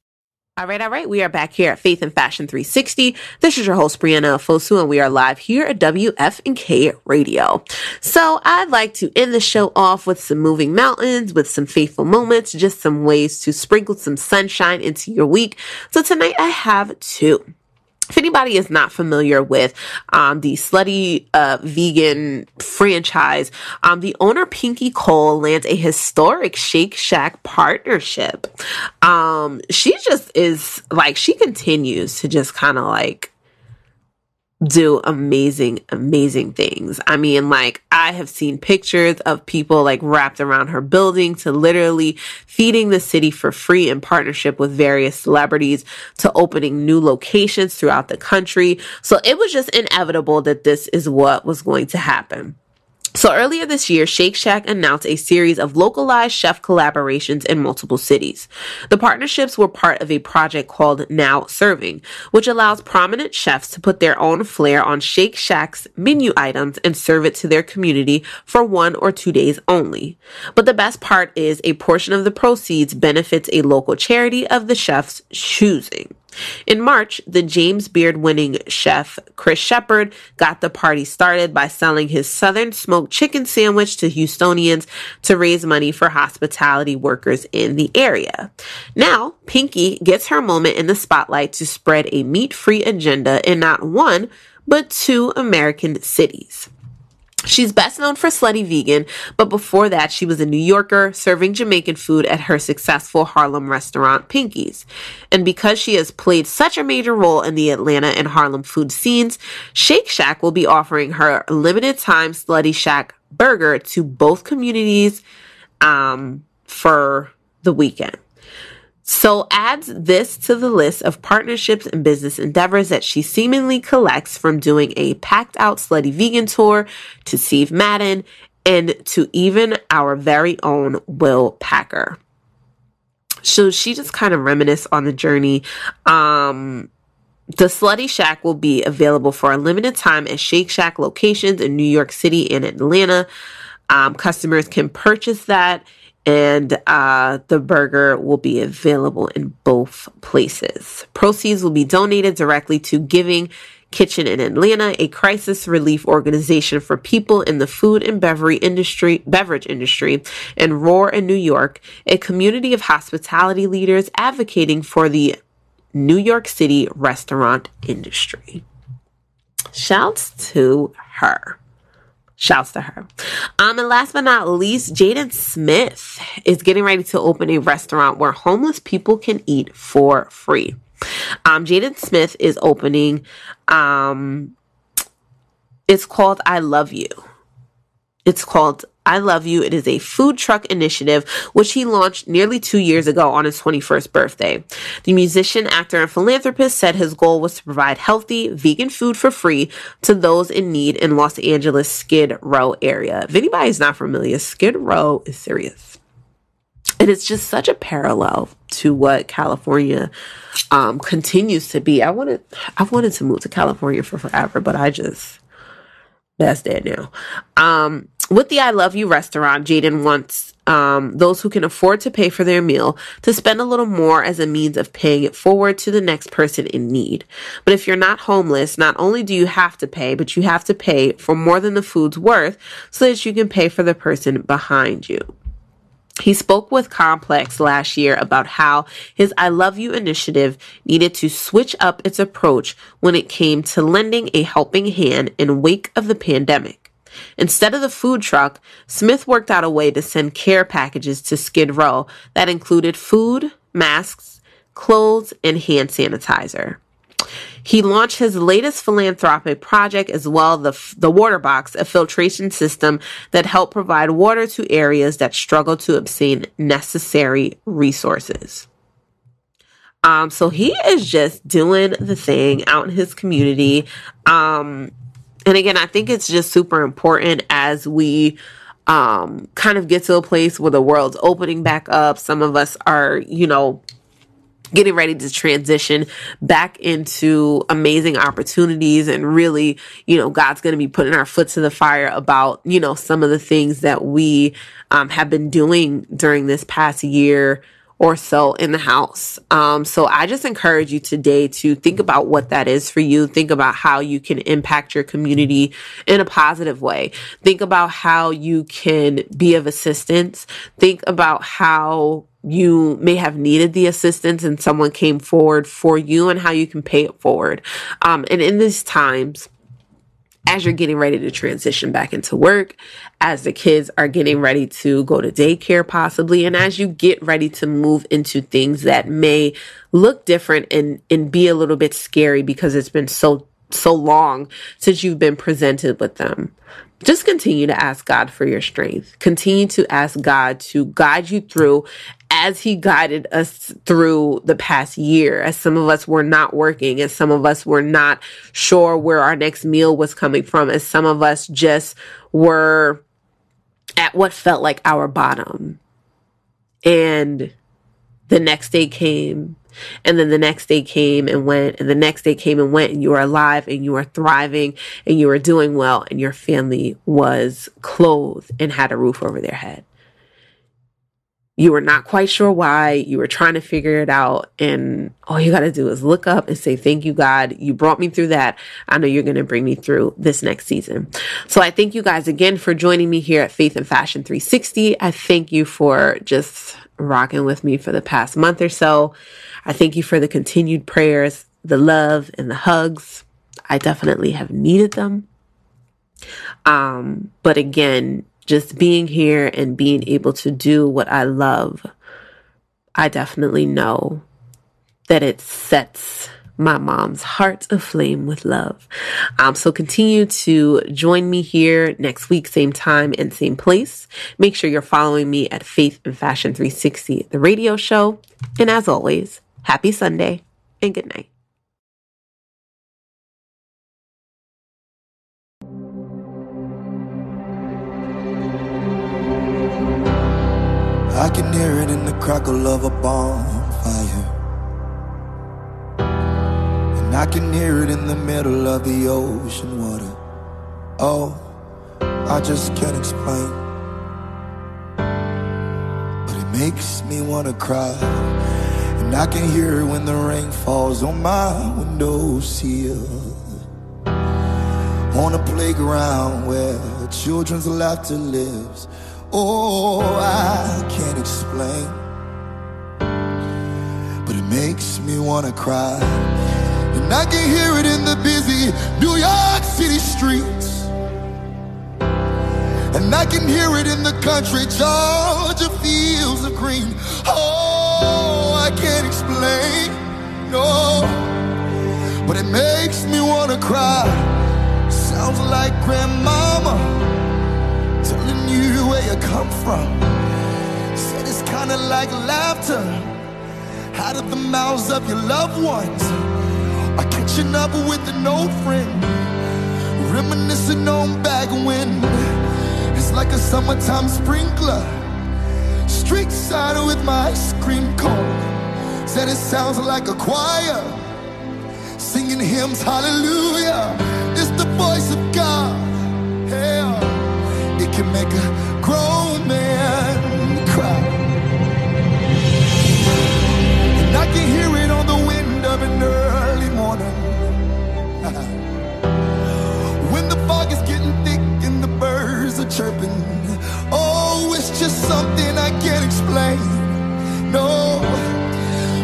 All right, all right. We are back here at Faith and Fashion 360. This is your host, Brianna Fosu, and we are live here at WFNK Radio. So I'd like to end the show off with some moving mountains, with some faithful moments, just some ways to sprinkle some sunshine into your week. So tonight I have two. If anybody is not familiar with um, the Slutty uh, Vegan franchise, um, the owner Pinky Cole lands a historic Shake Shack partnership. Um, she just is like she continues to just kind of like do amazing, amazing things. I mean, like, I have seen pictures of people like wrapped around her building to literally feeding the city for free in partnership with various celebrities to opening new locations throughout the country. So it was just inevitable that this is what was going to happen. So earlier this year, Shake Shack announced a series of localized chef collaborations in multiple cities. The partnerships were part of a project called Now Serving, which allows prominent chefs to put their own flair on Shake Shack's menu items and serve it to their community for one or two days only. But the best part is a portion of the proceeds benefits a local charity of the chef's choosing. In March, the James Beard winning chef Chris Shepard got the party started by selling his Southern smoked chicken sandwich to Houstonians to raise money for hospitality workers in the area. Now, Pinky gets her moment in the spotlight to spread a meat free agenda in not one, but two American cities. She's best known for Slutty Vegan, but before that, she was a New Yorker serving Jamaican food at her successful Harlem restaurant Pinky's. And because she has played such a major role in the Atlanta and Harlem food scenes, Shake Shack will be offering her limited time Slutty Shack burger to both communities um, for the weekend. So adds this to the list of partnerships and business endeavors that she seemingly collects from doing a packed out slutty vegan tour to Steve Madden and to even our very own Will Packer. So she just kind of reminisce on the journey. Um, the Slutty Shack will be available for a limited time at Shake Shack locations in New York City and Atlanta. Um, customers can purchase that and uh, the burger will be available in both places. Proceeds will be donated directly to Giving Kitchen in Atlanta, a crisis relief organization for people in the food and beverage industry, beverage industry, and Roar in New York, a community of hospitality leaders advocating for the New York City restaurant industry. Shouts to her. Shouts to her. Um, and last but not least, Jaden Smith is getting ready to open a restaurant where homeless people can eat for free. Um, Jaden Smith is opening, um, it's called I Love You. It's called I Love You. It is a food truck initiative, which he launched nearly two years ago on his 21st birthday. The musician, actor, and philanthropist said his goal was to provide healthy, vegan food for free to those in need in Los Angeles Skid Row area. If anybody's not familiar, Skid Row is serious. And it's just such a parallel to what California um, continues to be. I wanted, I wanted to move to California for forever, but I just, that's dead now. Um, with the I Love You restaurant, Jaden wants um, those who can afford to pay for their meal to spend a little more as a means of paying it forward to the next person in need. But if you're not homeless, not only do you have to pay, but you have to pay for more than the food's worth so that you can pay for the person behind you. He spoke with Complex last year about how his I Love You initiative needed to switch up its approach when it came to lending a helping hand in wake of the pandemic. Instead of the food truck, Smith worked out a way to send care packages to Skid Row that included food, masks, clothes, and hand sanitizer. He launched his latest philanthropic project as well, the, the Water Box, a filtration system that helped provide water to areas that struggle to obtain necessary resources. Um, so he is just doing the thing out in his community. Um, and again, I think it's just super important as we um, kind of get to a place where the world's opening back up. Some of us are, you know, getting ready to transition back into amazing opportunities and really, you know, God's going to be putting our foot to the fire about, you know, some of the things that we um, have been doing during this past year or so in the house. Um, so I just encourage you today to think about what that is for you. Think about how you can impact your community in a positive way. Think about how you can be of assistance. Think about how you may have needed the assistance and someone came forward for you and how you can pay it forward. Um, and in these times, as you're getting ready to transition back into work, as the kids are getting ready to go to daycare possibly, and as you get ready to move into things that may look different and, and be a little bit scary because it's been so so long since you've been presented with them. Just continue to ask God for your strength. Continue to ask God to guide you through as he guided us through the past year, as some of us were not working, as some of us were not sure where our next meal was coming from, as some of us just were at what felt like our bottom. And the next day came, and then the next day came and went, and the next day came and went, and you were alive and you were thriving and you were doing well, and your family was clothed and had a roof over their head you were not quite sure why, you were trying to figure it out, and all you got to do is look up and say, Thank you, God. You brought me through that. I know you're going to bring me through this next season. So I thank you guys again for joining me here at Faith and Fashion 360. I thank you for just rocking with me for the past month or so. I thank you for the continued prayers, the love, and the hugs. I definitely have needed them. Um, but again, just being here and being able to do what I love, I definitely know that it sets my mom's heart aflame with love. Um, so continue to join me here next week, same time and same place. Make sure you're following me at Faith and Fashion 360, the radio show. And as always, happy Sunday and good night. I can hear it in the crackle of a bonfire. And I can hear it in the middle of the ocean water. Oh, I just can't explain. But it makes me wanna cry. And I can hear it when the rain falls on my window sill. On a playground where children's laughter lives. Oh, I can't explain. But it makes me wanna cry. And I can hear it in the busy New York City streets. And I can hear it in the country, Georgia fields of green. Oh, I can't explain, no. But it makes me wanna cry. Sounds like grandmama where you come from. Said it's kinda like laughter out of the mouths of your loved ones. Or catching up with an old friend, reminiscing on back when. It's like a summertime sprinkler, street side with my ice cream cone. Said it sounds like a choir singing hymns, hallelujah. It's the voice of God. Hell, it can make a grown man cry. And I can hear it on the wind of an early morning. when the fog is getting thick and the birds are chirping. Oh, it's just something I can't explain. No,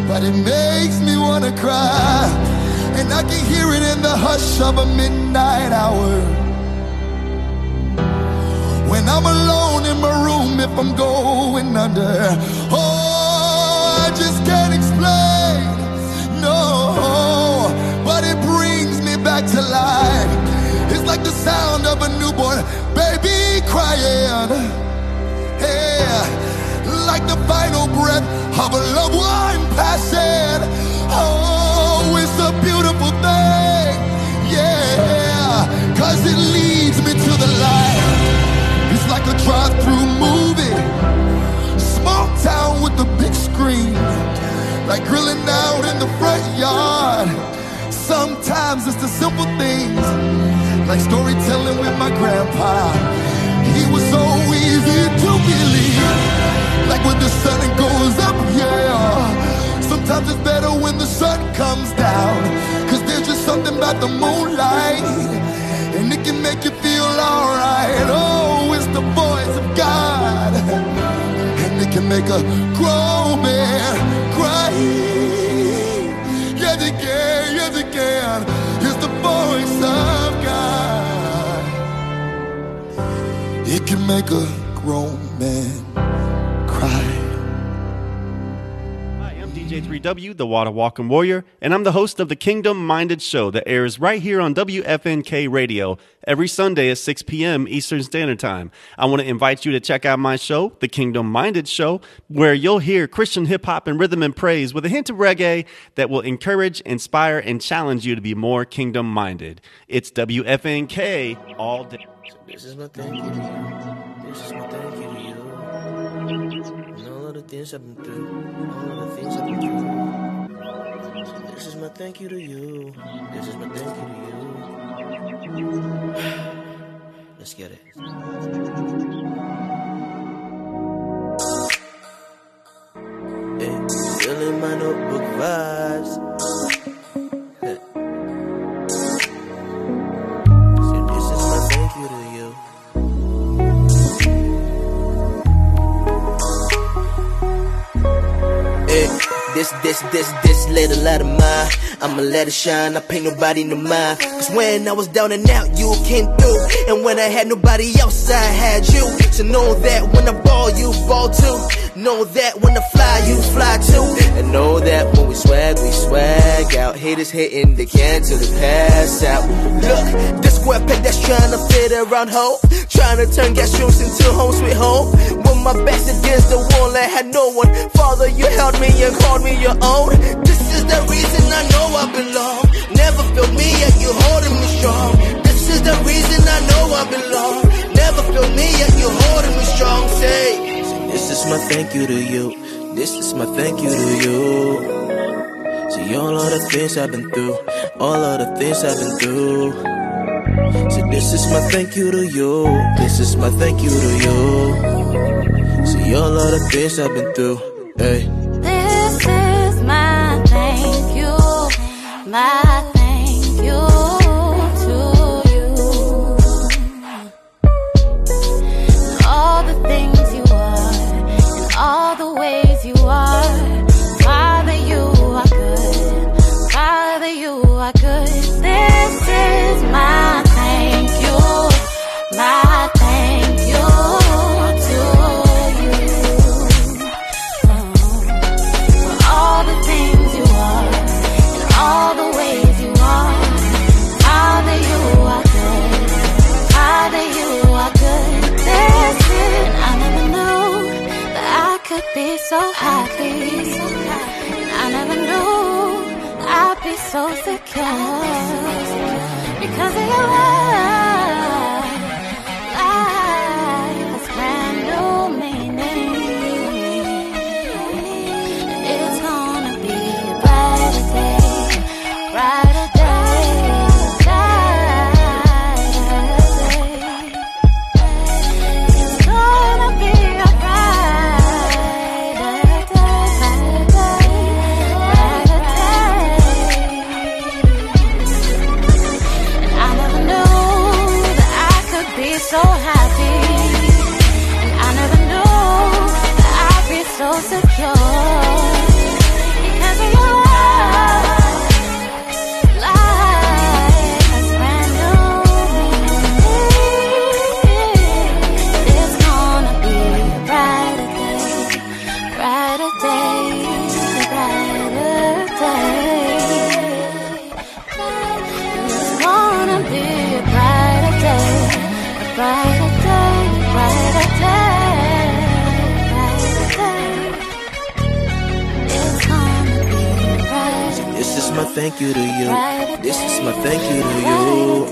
but it makes me wanna cry. And I can hear it in the hush of a midnight hour. When I'm alone in my room, if I'm going under. Oh, I just can't explain. No, but it brings me back to life. It's like the sound of a newborn baby crying. Hey, like the final breath of a loved one passing. Oh, it's a beautiful thing. Yeah, cause it leads the drive-through movie. Small town with the big screen, like grilling out in the front yard. Sometimes it's the simple things, like storytelling with my grandpa. He was so easy to believe, like when the sun goes up, yeah. Sometimes it's better when the sun comes down, cause there's just something about the moonlight and it can make you feel alright. Oh, it's the voice of God, and it can make a grown man cry. Yes, it can, yes, it can. It's the voice of God. It can make a grown man KJ3W, the Wada Walking Warrior, and I'm the host of the Kingdom Minded Show that airs right here on WFNK Radio every Sunday at 6 p.m. Eastern Standard Time. I want to invite you to check out my show, The Kingdom Minded Show, where you'll hear Christian hip hop and rhythm and praise with a hint of reggae that will encourage, inspire, and challenge you to be more kingdom minded. It's WFNK all day. So this is my thank you to you. This is my thank you to you. And all of the things I've been through. Things been this is my thank you to you. This is my thank you to you. Let's get it. I'ma let it shine, I paint nobody no mind. Cause when I was down and out, you came through. And when I had nobody else, I had you. So know that when I ball, you ball too. Know that when I fly, you fly too. And know that when we swag, we swag out. Haters hitting the can till they pass out. Look, the square peg that's trying to fit around home. Trying to turn gas rooms into home sweet home. When my back's against the wall, I had no one. Father, you held me and called me your own. This is the reason I know I belong. Never feel me yet you holding me strong. This is the reason I know I belong. Never feel me yet you holding me strong. Say, this is my thank you to you. This is my thank you to you. See all of the things I've been through, all of the things I've been through. So this is my thank you to you. This is my thank you to you. See all of the things I've been through. Hey. My thank thank you to you. This is my thank you to you.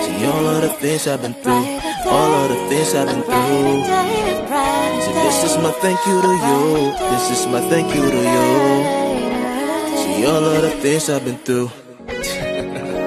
See all of the things I've been through, all of the things I've been through. See, this is my thank you to you. This is my thank you to you. See all of the things I've been through.